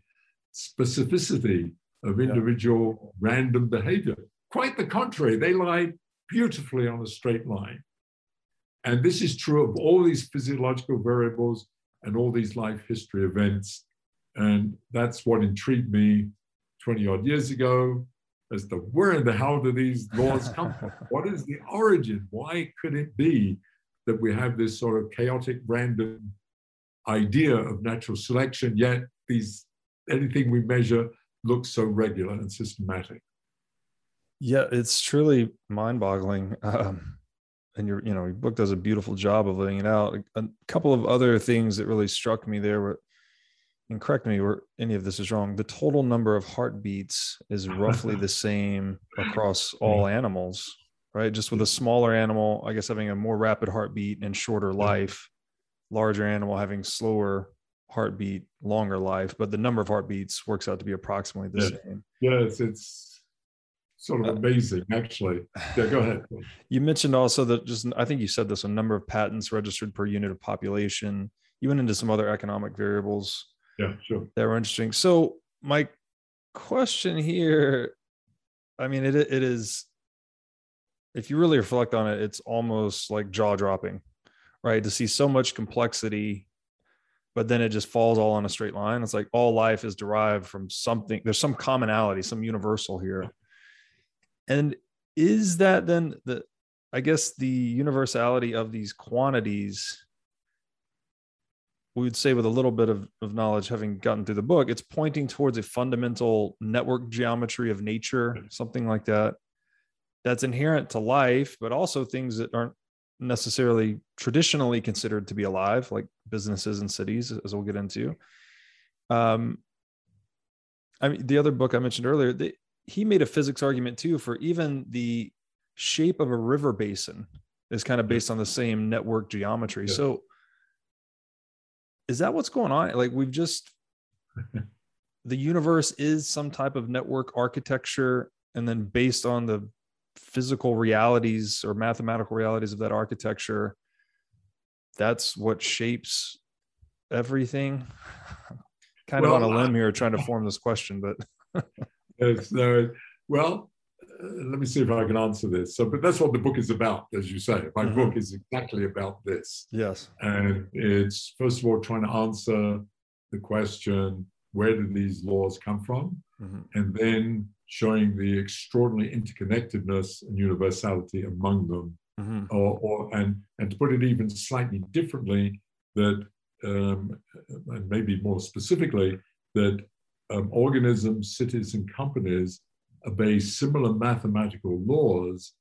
specificity of individual yeah. random behavior. Quite the contrary, they lie beautifully on a straight line. And this is true of all these physiological variables and all these life history events. And that's what intrigued me 20 odd years ago as to where in the hell do these laws come from? What is the origin? Why could it be that we have this sort of chaotic, random idea of natural selection, yet these anything we measure looks so regular and systematic? Yeah, it's truly mind-boggling. Um, and your, you know, your book does a beautiful job of laying it out. A couple of other things that really struck me there were and correct me where any of this is wrong, the total number of heartbeats is roughly the same across mm-hmm. all animals, right? Just with a smaller animal, I guess having a more rapid heartbeat and shorter mm-hmm. life, larger animal having slower heartbeat, longer life, but the number of heartbeats works out to be approximately the yeah. same. Yes, it's sort of uh, amazing, actually. Yeah, go ahead. You mentioned also that just, I think you said this, a number of patents registered per unit of population. You went into some other economic variables yeah, sure. That were interesting. So my question here, I mean, it it is, if you really reflect on it, it's almost like jaw dropping, right? To see so much complexity, but then it just falls all on a straight line. It's like all life is derived from something. There's some commonality, some universal here. And is that then the, I guess the universality of these quantities we would say with a little bit of, of knowledge having gotten through the book it's pointing towards a fundamental network geometry of nature something like that that's inherent to life but also things that aren't necessarily traditionally considered to be alive like businesses and cities as we'll get into. Um i mean the other book i mentioned earlier they, he made a physics argument too for even the shape of a river basin is kind of based on the same network geometry yeah. so is that what's going on? Like we've just the universe is some type of network architecture, and then based on the physical realities or mathematical realities of that architecture, that's what shapes everything. kind well, of on a limb here trying to form this question, but yes, no, well, uh, let me see if I can answer this. So, but that's what the book is about, as you say. My mm-hmm. book is exactly about this. Yes. And it's first of all trying to answer the question where did these laws come from? Mm-hmm. And then showing the extraordinary interconnectedness and universality among them. Mm-hmm. Or, or and and to put it even slightly differently, that um, and maybe more specifically, that um, organisms, cities, and companies obey similar mathematical laws,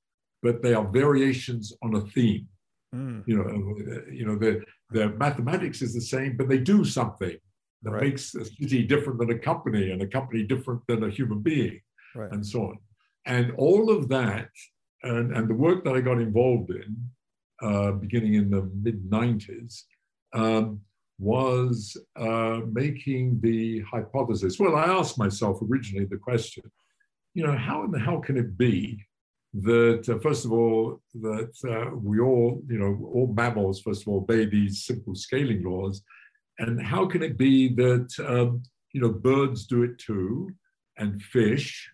but they are variations on a theme. Mm. You know, you know, the the mathematics is the same, but they do something that right. makes a city different than a company, and a company different than a human being, right. and so on. And all of that, and, and the work that I got involved in, uh, beginning in the mid '90s, um, was uh, making the hypothesis. Well, I asked myself originally the question you know, how in the hell can it be that, uh, first of all, that uh, we all, you know, all mammals, first of all, obey these simple scaling laws? And how can it be that, um, you know, birds do it too, and fish,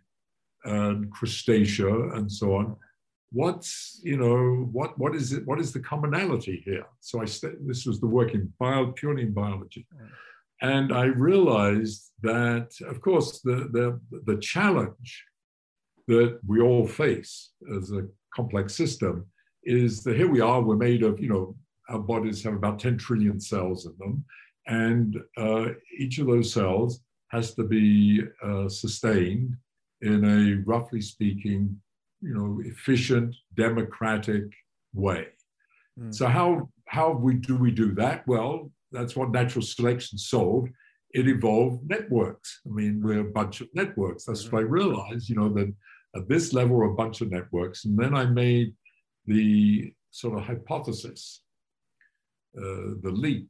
and crustacea, and so on? What's you know what what is it what is the commonality here? So i st- this was the work in bio purely in biology. And i realized that of course the the the challenge that we all face as a complex system is that here we are we're made of you know our bodies have about 10 trillion cells in them. And uh, each of those cells has to be uh, sustained in a roughly speaking you know, efficient, democratic way. Mm. So how how we do we do that? Well, that's what natural selection solved. It evolved networks. I mean, we're a bunch of networks. That's mm-hmm. what I realized, you know, that at this level we're a bunch of networks. And then I made the sort of hypothesis, uh, the leap,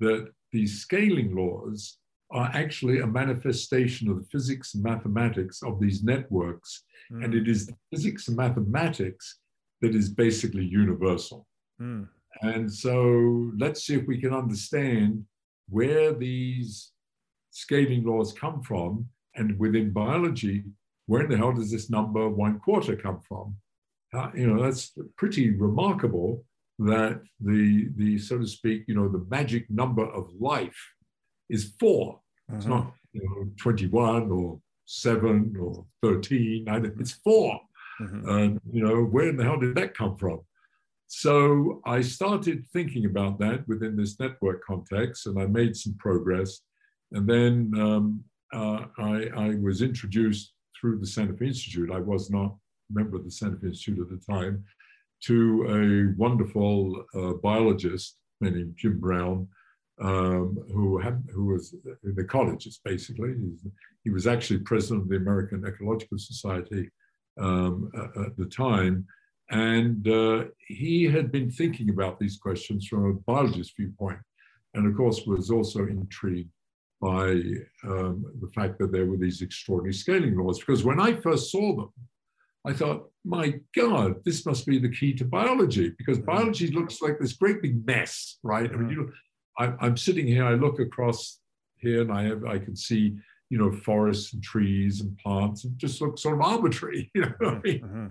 that these scaling laws are actually a manifestation of the physics and mathematics of these networks. Mm. And it is the physics and mathematics that is basically universal. Mm. And so let's see if we can understand where these scaling laws come from. And within biology, where in the hell does this number one quarter come from? Uh, you know, that's pretty remarkable that the, the, so to speak, you know, the magic number of life is 4 mm-hmm. It's not you know, 21 or seven or 13. It's 4 mm-hmm. And, you know, where in the hell did that come from? So I started thinking about that within this network context, and I made some progress. And then um, uh, I, I, was introduced through the Santa Fe Institute. I was not a member of the Santa Fe Institute at the time, to a wonderful uh, biologist named Jim Brown, um, who had, who was in the colleges basically. He was actually president of the American Ecological Society um, at, the time, and uh, he had been thinking about these questions from a biologist viewpoint, and of course was also intrigued by um, the fact that there were these extraordinary scaling laws. Because when I first saw them, I thought, my God, this must be the key to biology because mm-hmm. biology looks like this great big mess, right? I mean, you know, I, am sitting here, I look across here and I have, I can see, you know, forests and trees and plants and just looks sort of arbitrary, you know. I mean? mm-hmm.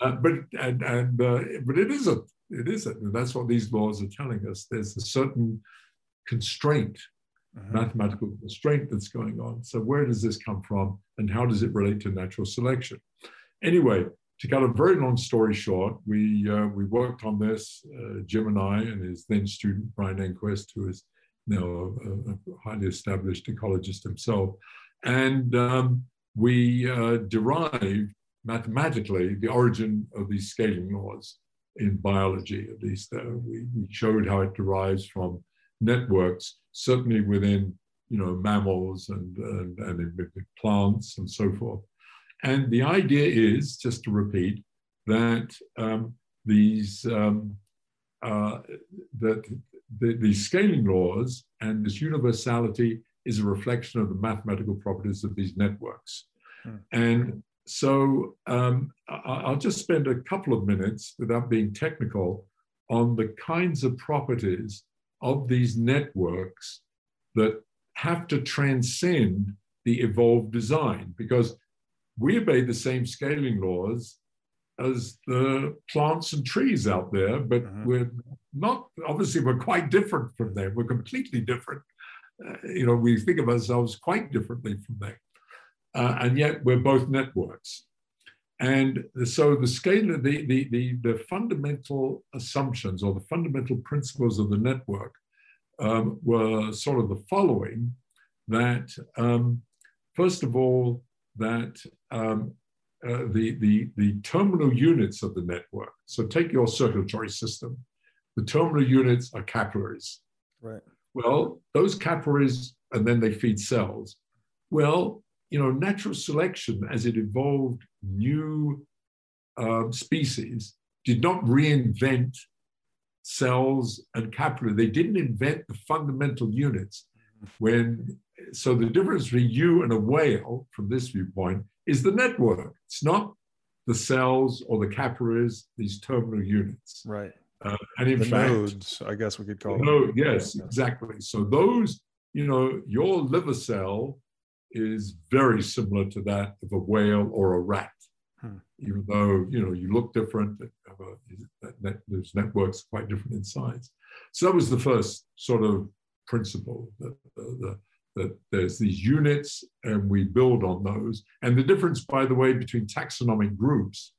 uh, but and and uh, but it isn't. It isn't. And that's what these laws are telling us. There's a certain constraint, mm-hmm. mathematical constraint that's going on. So where does this come from, and how does it relate to natural selection? Anyway, to cut a very long story short, we uh, we worked on this, uh, Jim and I, and his then student Brian Enquist, who is now a, a highly established ecologist himself, and um, we uh, derived mathematically the origin of these scaling laws in biology. At least uh, we, we showed how it derives from networks, certainly within you know mammals and and, and plants and so forth. And the idea is, just to repeat, that um, these um, uh, that the, these scaling laws and this universality is a reflection of the mathematical properties of these networks. Hmm. And so um, I'll just spend a couple of minutes without being technical on the kinds of properties of these networks that have to transcend the evolved design because we obey the same scaling laws as the plants and trees out there, but uh-huh. we're not, obviously, we're quite different from them. We're completely different. Uh, you know, we think of ourselves quite differently from them. Uh, and yet we're both networks. And so the scale, the, the, the, the fundamental assumptions or the fundamental principles of the network um, were sort of the following that, um, first of all, that um, uh, the, the, the terminal units of the network. So take your circulatory system. The terminal units are capillaries. Right. Well, those capillaries, and then they feed cells. Well, you know, natural selection, as it evolved new um, species, did not reinvent cells and capillary. They didn't invent the fundamental units. When so the difference between you and a whale, from this viewpoint, is the network. It's not the cells or the capillaries, these terminal units. Right. Uh, and in the fact, nodes, I guess we could call them. No, yes, exactly. So those, you know, your liver cell is very similar to that of a whale or a rat. hmm. even though you know you look different. That, those networks are quite different in size. So that was the first sort of principle that, the, that there's these units and we build on those. And the difference, by the way, between taxonomic groups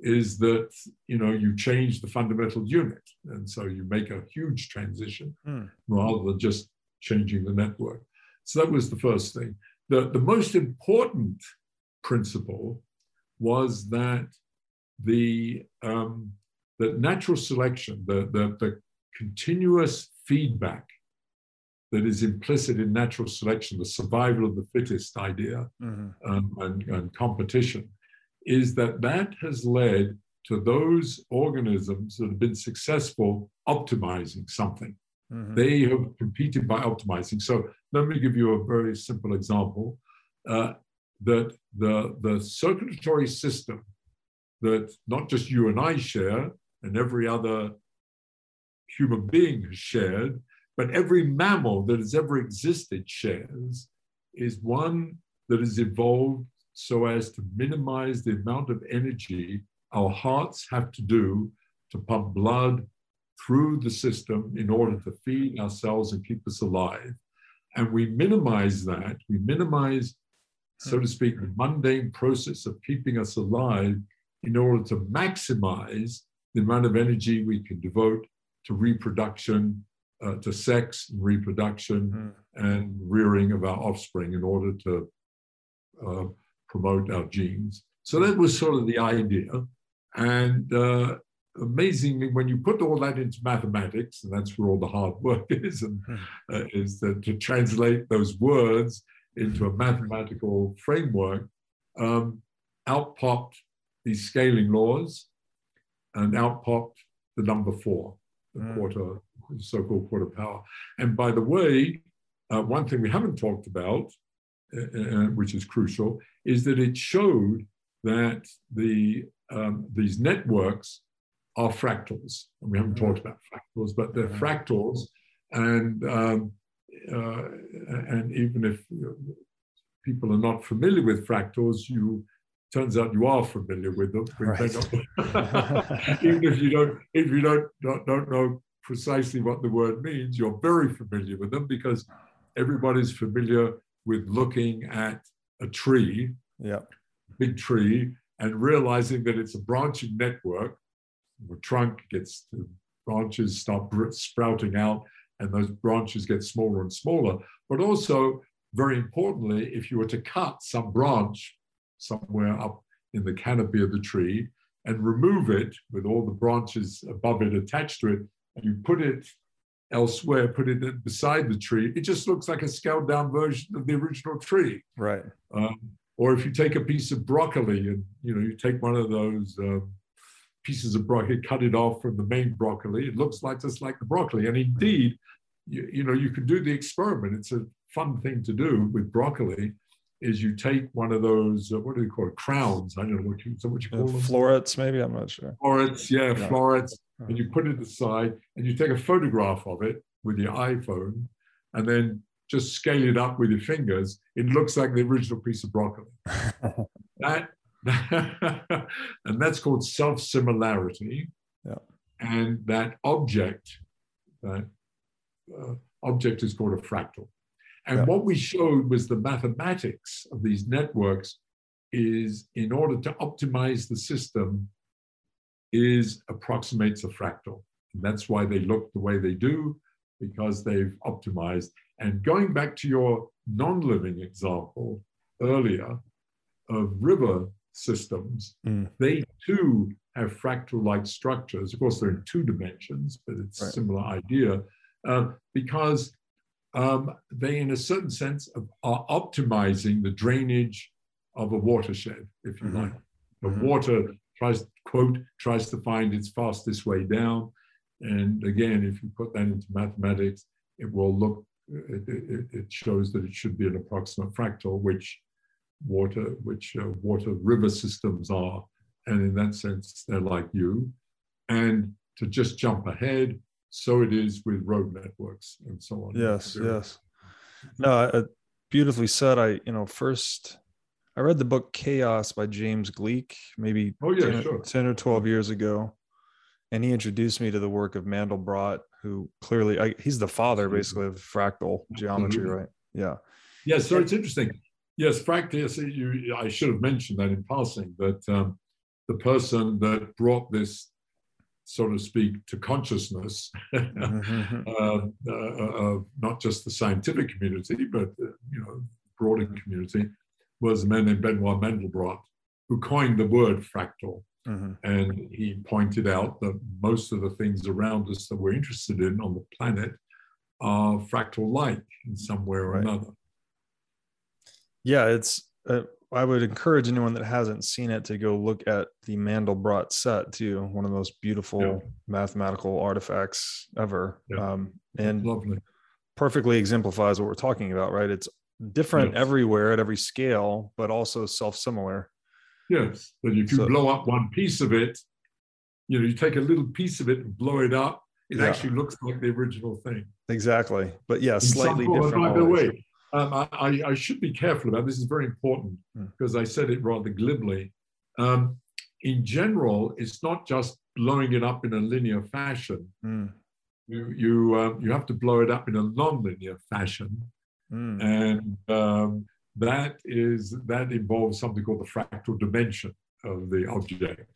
is that you know you change the fundamental unit, and so you make a huge transition hmm. rather than just changing the network. So that was the first thing. The, the most important principle was that the um, that natural selection, the, the, the continuous feedback that is implicit in natural selection, the survival of the fittest idea mm-hmm. um, and, and competition, is that that has led to those organisms that have been successful optimizing something. Mm-hmm. They have competed by optimizing. So let me give you a very simple example. Uh, that the, the circulatory system that not just you and I share, and every other human being has shared, but every mammal that has ever existed shares, is one that has evolved so as to minimize the amount of energy our hearts have to do to pump blood through the system in order to feed ourselves and keep us alive. And we minimize that, we minimize, so to speak, the mundane process of keeping us alive in order to maximize the amount of energy we can devote to reproduction, uh, to sex and reproduction, mm. and rearing of our offspring in order to uh, promote our genes. So that was sort of the idea. And uh, amazingly, when you put all that into mathematics, and that's where all the hard work is, and hmm. uh, is that to translate those words into a mathematical framework, um, out popped these scaling laws, and out popped the number four, the mm. quarter, so-called quarter power. And by the way, uh, one thing we haven't talked about, uh, uh, which is crucial, is that it showed that the um, these networks are fractals. And we haven't mm-hmm. talked about fractals, but they're mm-hmm. fractals. And, um, uh, and even if people are not familiar with fractals, you turns out you are familiar with them. Right. even if you don't, if you don't, don't, don't know precisely what the word means, you're very familiar with them because everybody's familiar with looking at a tree, yeah, big tree, and realizing that it's a branching network. The trunk gets the branches start sprouting out and those branches get smaller and smaller. But also, very importantly, if you were to cut some branch somewhere up in the canopy of the tree and remove it with all the branches above it attached to it, you put it elsewhere, put it beside the tree, it just looks like a scaled down version of the original tree. Right. Um, or if you take a piece of broccoli and you know you take one of those um, pieces of broccoli, cut it off from the main broccoli. It looks like just like the broccoli. And indeed, you, you know, you can do the experiment. It's a fun thing to do with broccoli. Is you take one of those uh, what do they call it crowns? I don't know what you what you call uh, them. Florets, maybe I'm not sure. Florets, yeah, yeah. florets, and you put it aside and you take a photograph of it with your iPhone, and then just scale it up with your fingers. It looks like the original piece of broccoli. that and that's called self similarity. Yeah. And that object, that uh, object is called a fractal. And yeah. what we showed was the mathematics of these networks is in order to optimize the system is approximates a fractal. And that's why they look the way they do, because they've optimized. And going back to your non-living example earlier of river systems, mm. they too have fractal-like structures. Of course, they're in two dimensions, but it's right. a similar idea uh, because um, they, in a certain sense, are optimizing the drainage of a watershed, if you mm-hmm. like. The mm-hmm. water tries, quote, tries to find its fastest way down. And again, if you put that into mathematics, it will look, it, it, it shows that it should be an approximate fractal, which water, which uh, water river systems are. And in that sense, they're like you. And to just jump ahead, so it is with road networks and so on. Yes, yes. No, uh, beautifully said. I, you know, first I read the book Chaos by James Gleick, maybe oh, yeah, 10, sure. 10 or 12 years ago. And he introduced me to the work of Mandelbrot, who clearly I, he's the father basically of fractal geometry, Absolutely. right? Yeah. Yeah, so it's interesting. Yes, fractal. I should have mentioned that in passing, that um, the person that brought this, so to speak, to consciousness, Mhm. uh, uh, uh, not just the scientific community, but uh, you know, broader community, was a man named Benoit Mandelbrot, who coined the word fractal. Mhm. And he pointed out that most of the things around us that we're interested in on the planet are fractal-like in some way or Right. another. Yeah, it's. Uh, I would encourage anyone that hasn't seen it to go look at the Mandelbrot set too. One of the most beautiful Yeah. mathematical artifacts ever, Yeah. um, and Lovely. perfectly exemplifies what we're talking about. Right? It's different Yes. everywhere at every scale, but also self-similar. Yes, but if you So- blow up one piece of it, you know, you take a little piece of it and blow it up, it Yeah. actually looks like the original thing. Exactly, but yeah, slightly form. different. By the way, um, I, I- should be careful about this. is very important Hmm. because I said it rather glibly. Um, in general, it's not just blowing it up in a linear fashion. Mm, You you um, you have to blow it up in a non-linear fashion, mm, and um, that is that involves something called the fractal dimension of the object.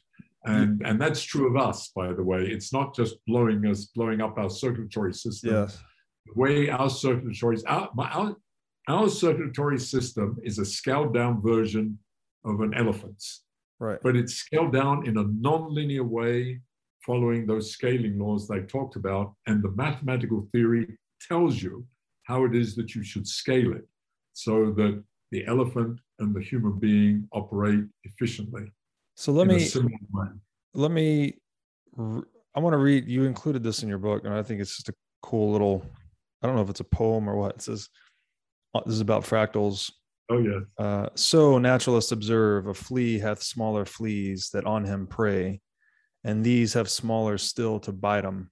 And and that's true of us by the way. It's not just blowing us blowing up our circulatory system. Yes. the way our circulatory our, my- our, our circulatory system is a scaled down version of an elephant's. Right. but it's scaled down in a non-linear way following those scaling laws they talked about. And the mathematical theory tells you how it is that you should scale it so that the elephant and the human being operate efficiently So let me let me I want to read you included this in your book and i think it's just a cool little i don't know if it's a poem or what it says uh, this is about fractals. Oh yeah. Uh, so naturalists observe a flea hath smaller fleas that on him prey and these have smaller still to bite bite 'em,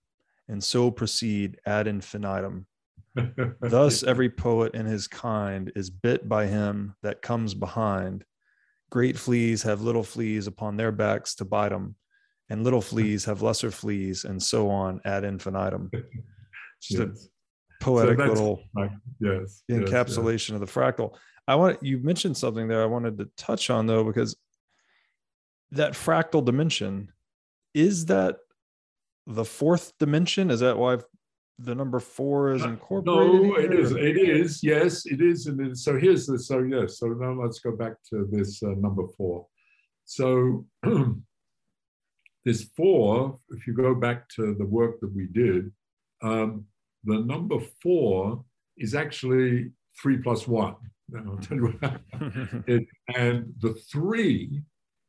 and so proceed ad infinitum thus every poet in his kind is bit by him that comes behind. Great fleas have little fleas upon their backs to bite them and little fleas have lesser fleas and so on ad infinitum. Just a poetic that's- little yes yes, yes. encapsulation of the fractal. I want you mentioned something there i wanted to touch on though because that fractal dimension is that the fourth dimension? Is that why the number four is Uh, incorporated No, it is. It is. Yes, it is. And it- so here's the. So yes. So now let's go back to this uh, number four. So this four, if you go back to the work that we did, um, the number four is actually three plus one. I'll tell you what. It, and the three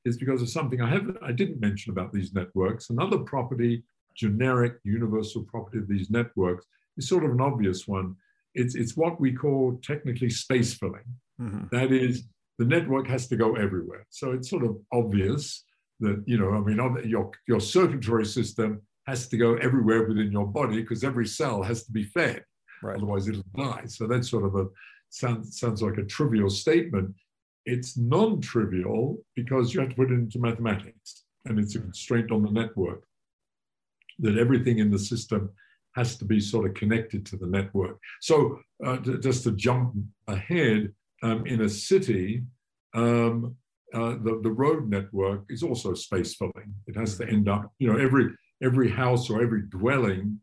is because of something I haven't, I didn't mention about these networks. Another property, generic universal property of these networks, is sort of an obvious one. It's it's what we call technically space filling. Mhm. That is, the network has to go everywhere. So it's sort of obvious that you know, I mean, your your circulatory system has to go everywhere within your body because every cell has to be fed right otherwise it'll die. So that's sort of a sounds sounds like a trivial statement. It's non-trivial because you have to put it into mathematics, and it's a constraint on the network that everything in the system has to be sort of connected to the network. So uh, t- just to jump ahead, um, in a city, um, uh, the, the road network is also space filling. It has to end up, you know, every every house or every dwelling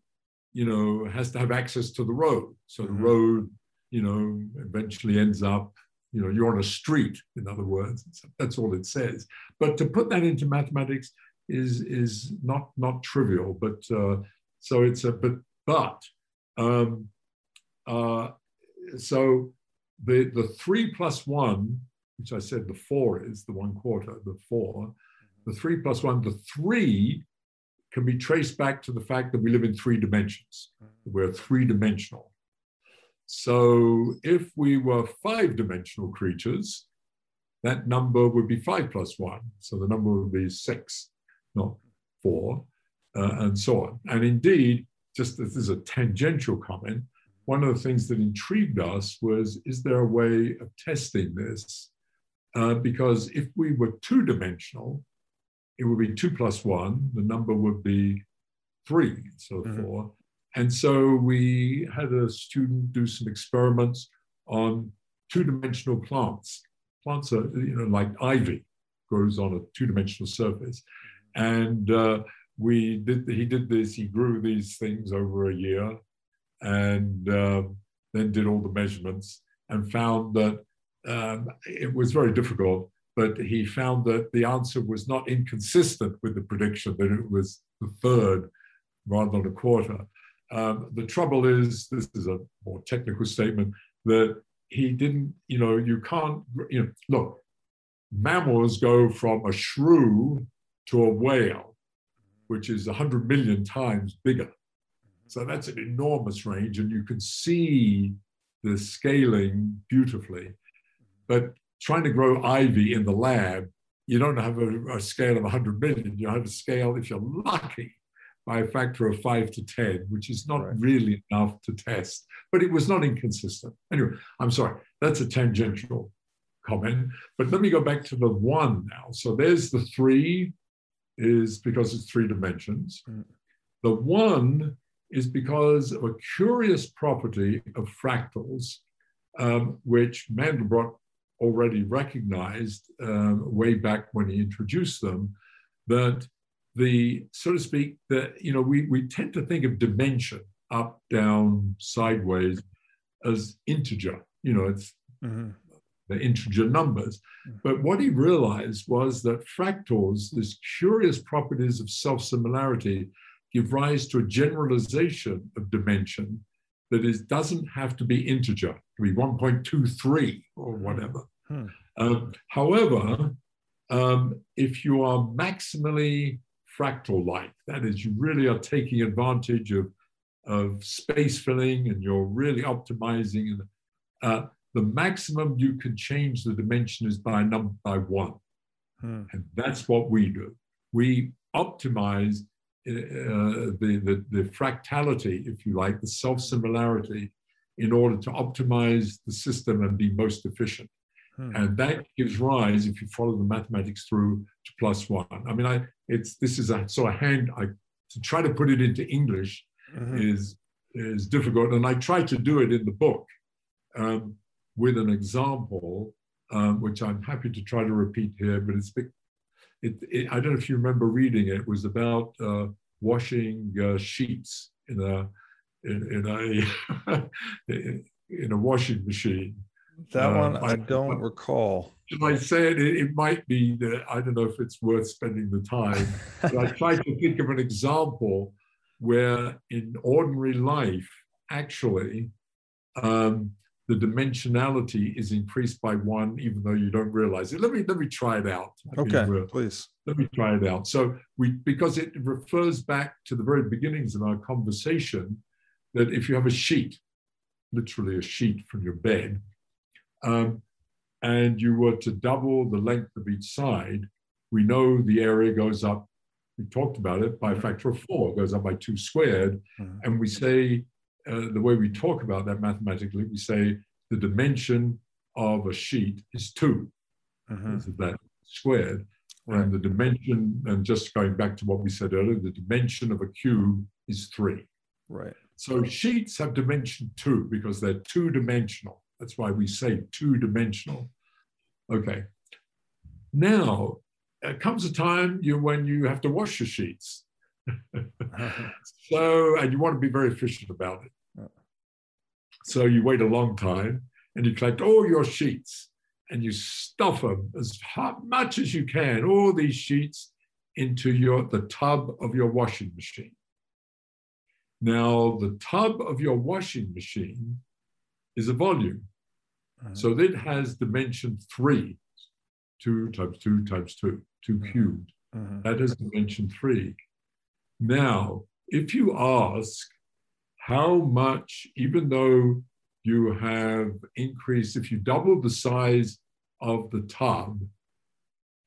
you know, has to have access to the road. So the Mhm. road, you know, eventually ends up, you know, you're on a street, in other words. That's all it says. But to put that into mathematics is is not not trivial. But uh, so it's a but but um, uh, so the the three plus one, which I said the four is the one quarter, the four, the three plus one, the three can be traced back to the fact that we live in three dimensions. We're three dimensional. So if we were five dimensional creatures, that number would be five plus one. So the number would be six, not four, uh, and so on. And indeed, just as is a tangential comment, one of the things that intrigued us was is there a way of testing this uh, because if we were two dimensional, it would be two plus one, the number would be three of mm-hmm. four. And so we had a student do some experiments on two dimensional plants. Plants are, you know, like ivy grows on a two dimensional surface. And uh, we did, he did this, he grew these things over a year and uh, then did all the measurements and found that um, it was very difficult, but he found that the answer was not inconsistent with the prediction that it was the third rather than a quarter. Um, the trouble is, this is a more technical statement, that he didn't, you know, you can't, you know, look, mammals go from a shrew to a whale, which is 100 million times bigger. So that's an enormous range, and you can see the scaling beautifully. But trying to grow ivy in the lab, you don't have a, a scale of 100 million. You have a scale, if you're lucky, by a factor of five to 10, which is not right. really enough to test, but it was not inconsistent. Anyway, I'm sorry, that's a tangential comment. But let me go back to the one now. So there's the three, is because it's three dimensions. Mm. The one is because of a curious property of fractals, um, which Mandelbrot already recognized um, way back when he introduced them, that the, so to speak, that, you know, we, we tend to think of dimension up, down, sideways as integer. You know, it's mm-hmm. The integer numbers. Mm-hmm. But what he realized was that fractals, these curious properties of self similarity, give rise to a generalization of dimension that is doesn't have to be integer, it can be 1.23 or hmm. whatever. Hmm. Um, however, um, if you are maximally fractal-like, that is, you really are taking advantage of, of space filling and you're really optimizing, and uh, the maximum you can change the dimension is by number by one, hmm. and that's what we do. We optimize uh, the, the, the fractality, if you like, the self similarity, in order to optimize the system and be most efficient. Hmm. And that gives rise, if you follow the mathematics through, to plus one. I mean, I it's this is a sort of hand. I to try to put it into English mm-hmm. is is difficult, and I try to do it in the book um, with an example, um, which I'm happy to try to repeat here. But it's it, it, I don't know if you remember reading it. It was about uh, washing uh, sheets in a in, in a in a washing machine. That uh, one I, don't I, recall. If I say it, it, might be that I don't know if it's worth spending the time. but I tried to think of an example where in ordinary life, actually, um, the dimensionality is increased by one, even though you don't realize it. Let me let me try it out. I okay, mean, please. Let me try it out. So we because it refers back to the very beginnings of our conversation, that if you have a sheet, literally a sheet from your bed, um, and you were to double the length of each side, we know the area goes up. We talked about it by a factor of four, it goes up by two squared, mm-hmm. and we say uh, the way we talk about that mathematically, we say the dimension of a sheet is 2 mm-hmm. that squared. Right. And the dimension, and just going back to what we said earlier, the dimension of a cube is three. Right. So sheets have dimension two because they're two dimensional. That's why we say two dimensional. Okay. Now, there comes a time you, when you have to wash your sheets. so, and you want to be very efficient about it. So you wait a long time and you collect all your sheets and you stuff them as much as you can, all these sheets into your the tub of your washing machine. Now, the tub of your washing machine is a volume. Uh-huh. So it has dimension three, two times two times two, 2 uh-huh. cubed. Uh-huh. That is dimension three. Now, if you ask how much, even though you have increased, if you double the size of the tub,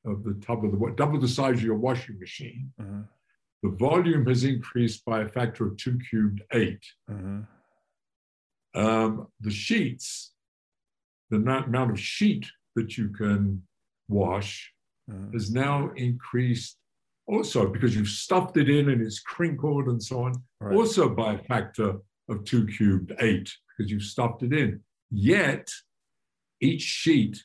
of the tub of the double the size of your washing machine, uh-huh. the volume has increased by a factor of two cubed 8 uh-huh. um, the sheets, the amount of sheet that you can wash mm. has now increased also because you've stuffed it in and it's crinkled and so on, right. also by a factor of two cubed eight because you've stuffed it in. Yet each sheet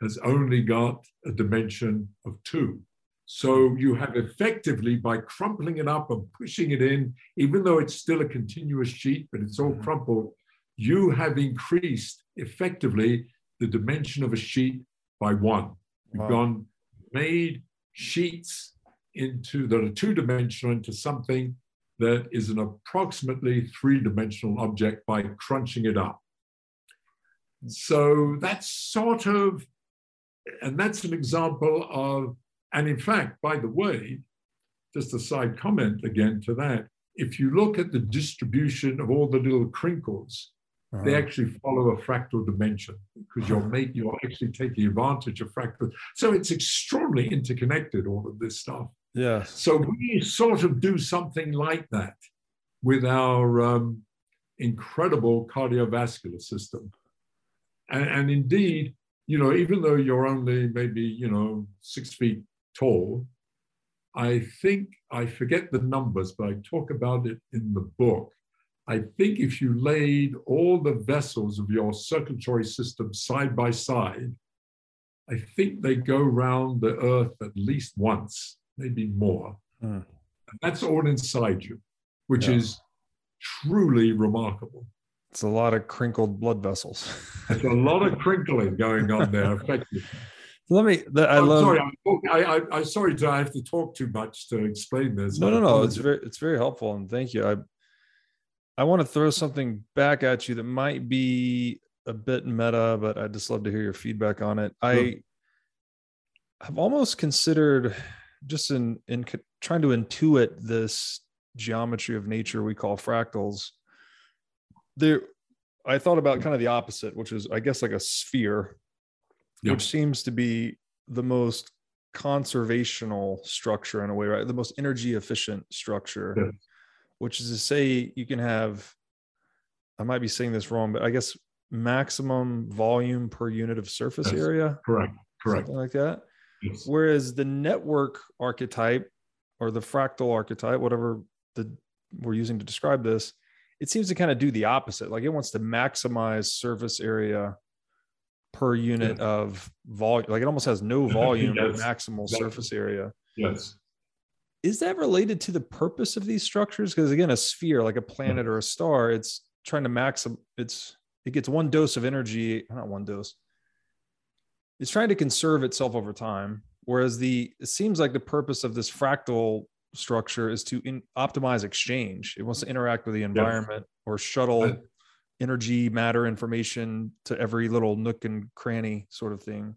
has only got a dimension of two. So you have effectively, by crumpling it up and pushing it in, even though it's still a continuous sheet, but it's all mm-hmm. crumpled, you have increased effectively the dimension of a sheet by one. You've wow. gone, made sheets into that are two dimensional into something that is an approximately three dimensional object by crunching it up. So that's sort of, and that's an example of and in fact, by the way, just a side comment again to that, if you look at the distribution of all the little crinkles, uh-huh. they actually follow a fractal dimension because you're making you're actually taking advantage of fractals. So it's extraordinarily interconnected, all of this stuff. Yeah. So we sort of do something like that with our um, incredible cardiovascular system. And, and indeed, you know, even though you're only maybe, you know, six feet tall. I think, I forget the numbers, but I talk about it in the book. I think if you laid all the vessels of your circulatory system side by side, I think they go round the earth at least once, maybe more. Mm. And that's all inside you, which yeah. is truly remarkable. It's a lot of crinkled blood vessels. There's a lot of crinkling going on there, effectively. Let me. The, I oh, love. Sorry, I'm, I, I, am sorry. To, I have to talk too much to explain this. No, no, no. It's very, it's very helpful, and thank you. I, I want to throw something back at you that might be a bit meta, but I'd just love to hear your feedback on it. I have almost considered just in in trying to intuit this geometry of nature we call fractals. There, I thought about kind of the opposite, which is I guess like a sphere yeah. which seems to be the most conservational structure in a way, right? The most energy efficient structure, yeah. which is to say you can have, I might be saying this wrong, but I guess maximum volume per unit of surface yes. area. Correct. Correct. Something like that. Yes. Whereas the network archetype or the fractal archetype, whatever the we're using to describe this, it seems to kind of do the opposite. Like it wants to maximize surface area per unit yeah. of volume. Like it almost has no volume yes. maximal surface area. Yes. Is that related to the purpose of these structures? Because again, a sphere, like a planet mm. or a star, it's trying to maximum. It's it gets one dose of energy, not one dose. It's trying to conserve itself over time. Whereas the it seems like the purpose of this fractal structure is to in, optimize exchange. It wants to interact with the environment yes. or shuttle energy, matter, information to every little nook and cranny sort of thing.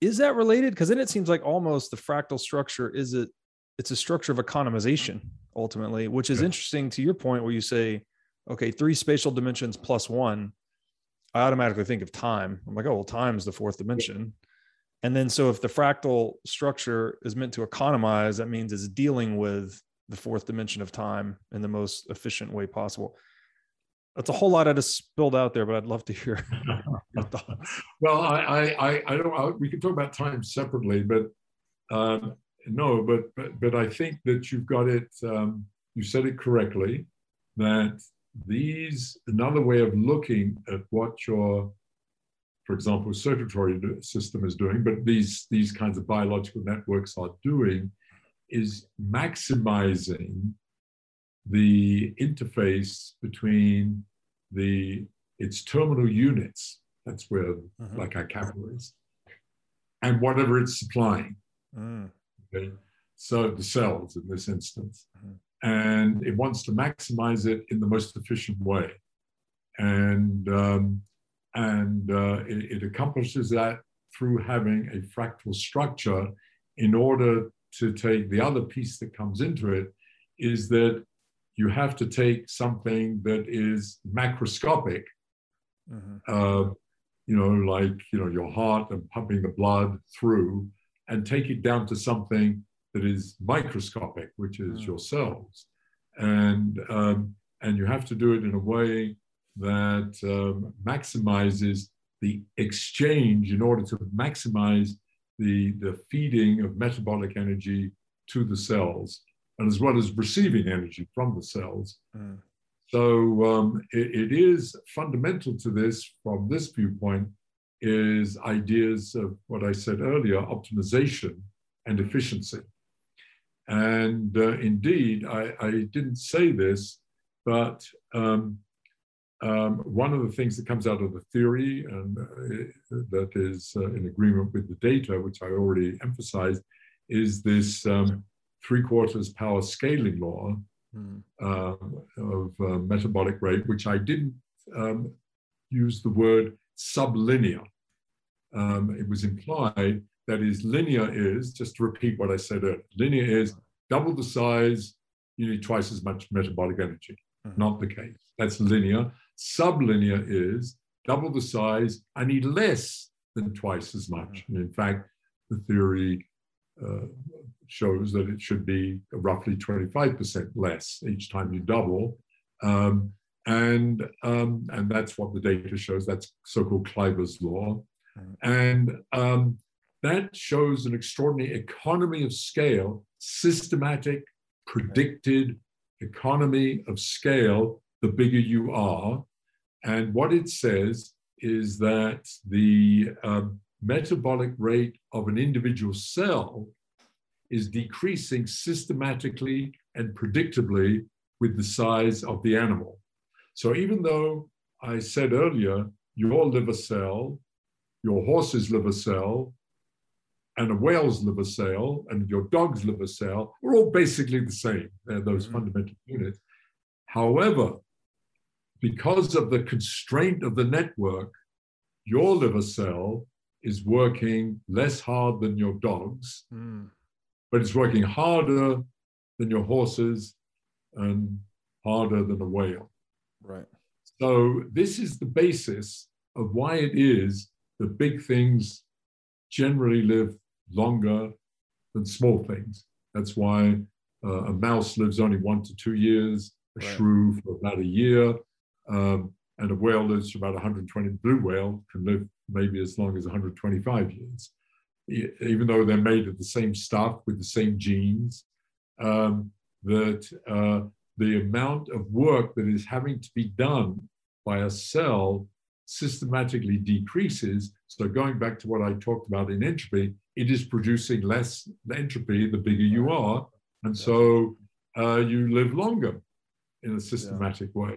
Is that related? Because then it seems like almost the fractal structure is it it's a structure of economization ultimately, which is interesting to your point where you say, okay, three spatial dimensions plus one. I automatically think of time. I'm like, oh, well, time is the fourth dimension. And then, so if the fractal structure is meant to economize, that means it's dealing with the fourth dimension of time in the most efficient way possible. That's a whole lot I just spilled out there, but I'd love to hear your thoughts. Well, I, I, I don't. I, we can talk about time separately, but um, no, but, but but I think that you've got it. Um, you said it correctly. That these another way of looking at what your, for example, circulatory system is doing, but these these kinds of biological networks are doing, is maximizing the interface between the its terminal units. That's where mm-hmm. like our capillaries, and whatever it's supplying. Mm. Okay, so the cells in this instance, mm-hmm. And it wants to maximize it in the most efficient way, and um, and uh, it, it accomplishes that through having a fractal structure. In order to take the other piece that comes into it, is that you have to take something that is macroscopic, mm-hmm. uh, you know, like you know your heart and pumping the blood through, and take it down to something that is microscopic, which is mm. your cells, and um, and you have to do it in a way that um, maximizes the exchange in order to maximize the, the feeding of metabolic energy to the cells, and as well as receiving energy from the cells. Mm. So um, it, it is fundamental to this, from this viewpoint, is ideas of what I said earlier, optimization and efficiency. And uh, indeed, I, I, didn't say this, but um, um, one of the things that comes out of the theory and uh, that is uh, in agreement with the data, which I already emphasized, is this um, three quarters power scaling law mm. of uh, metabolic rate, which I didn't um, use the word sublinear. Um, it was implied that is linear is, just to repeat what I said earlier, linear is double the size, you need twice as much metabolic energy. Mm. Not the case. That's linear. Sublinear is double the size, I need less than twice as much. And in fact, the theory uh, shows that it should be roughly 25% less each time you double. Um, and, um, and that's what the data shows. That's so-called Kleiber's law. And um, that shows an extraordinary economy of scale, systematic, predicted economy of scale the bigger you are. And what it says is that the um, metabolic rate of an individual cell is decreasing systematically and predictably with the size of the animal. So even though I said earlier, your liver cell, your horse's liver cell, and a whale's liver cell, and your dog's liver cell are all basically the same. They're those mm-hmm. fundamental units. However, because of the constraint of the network, your liver cell is working less hard than your dog's, mm. but it's working harder than your horses and harder than a whale. Right. So this is the basis of why it is that big things generally live longer than small things. That's why uh, a mouse lives only one to two years, a right. shrew for about a year, um, and a whale lives for about 120. Blue whale can live maybe as long as 125 years, even though they're made of the same stuff with the same genes. Um, that uh, the amount of work that is having to be done by a cell systematically decreases. So, going back to what I talked about in entropy, it is producing less entropy the bigger you are. And so uh, you live longer in a systematic yeah. way.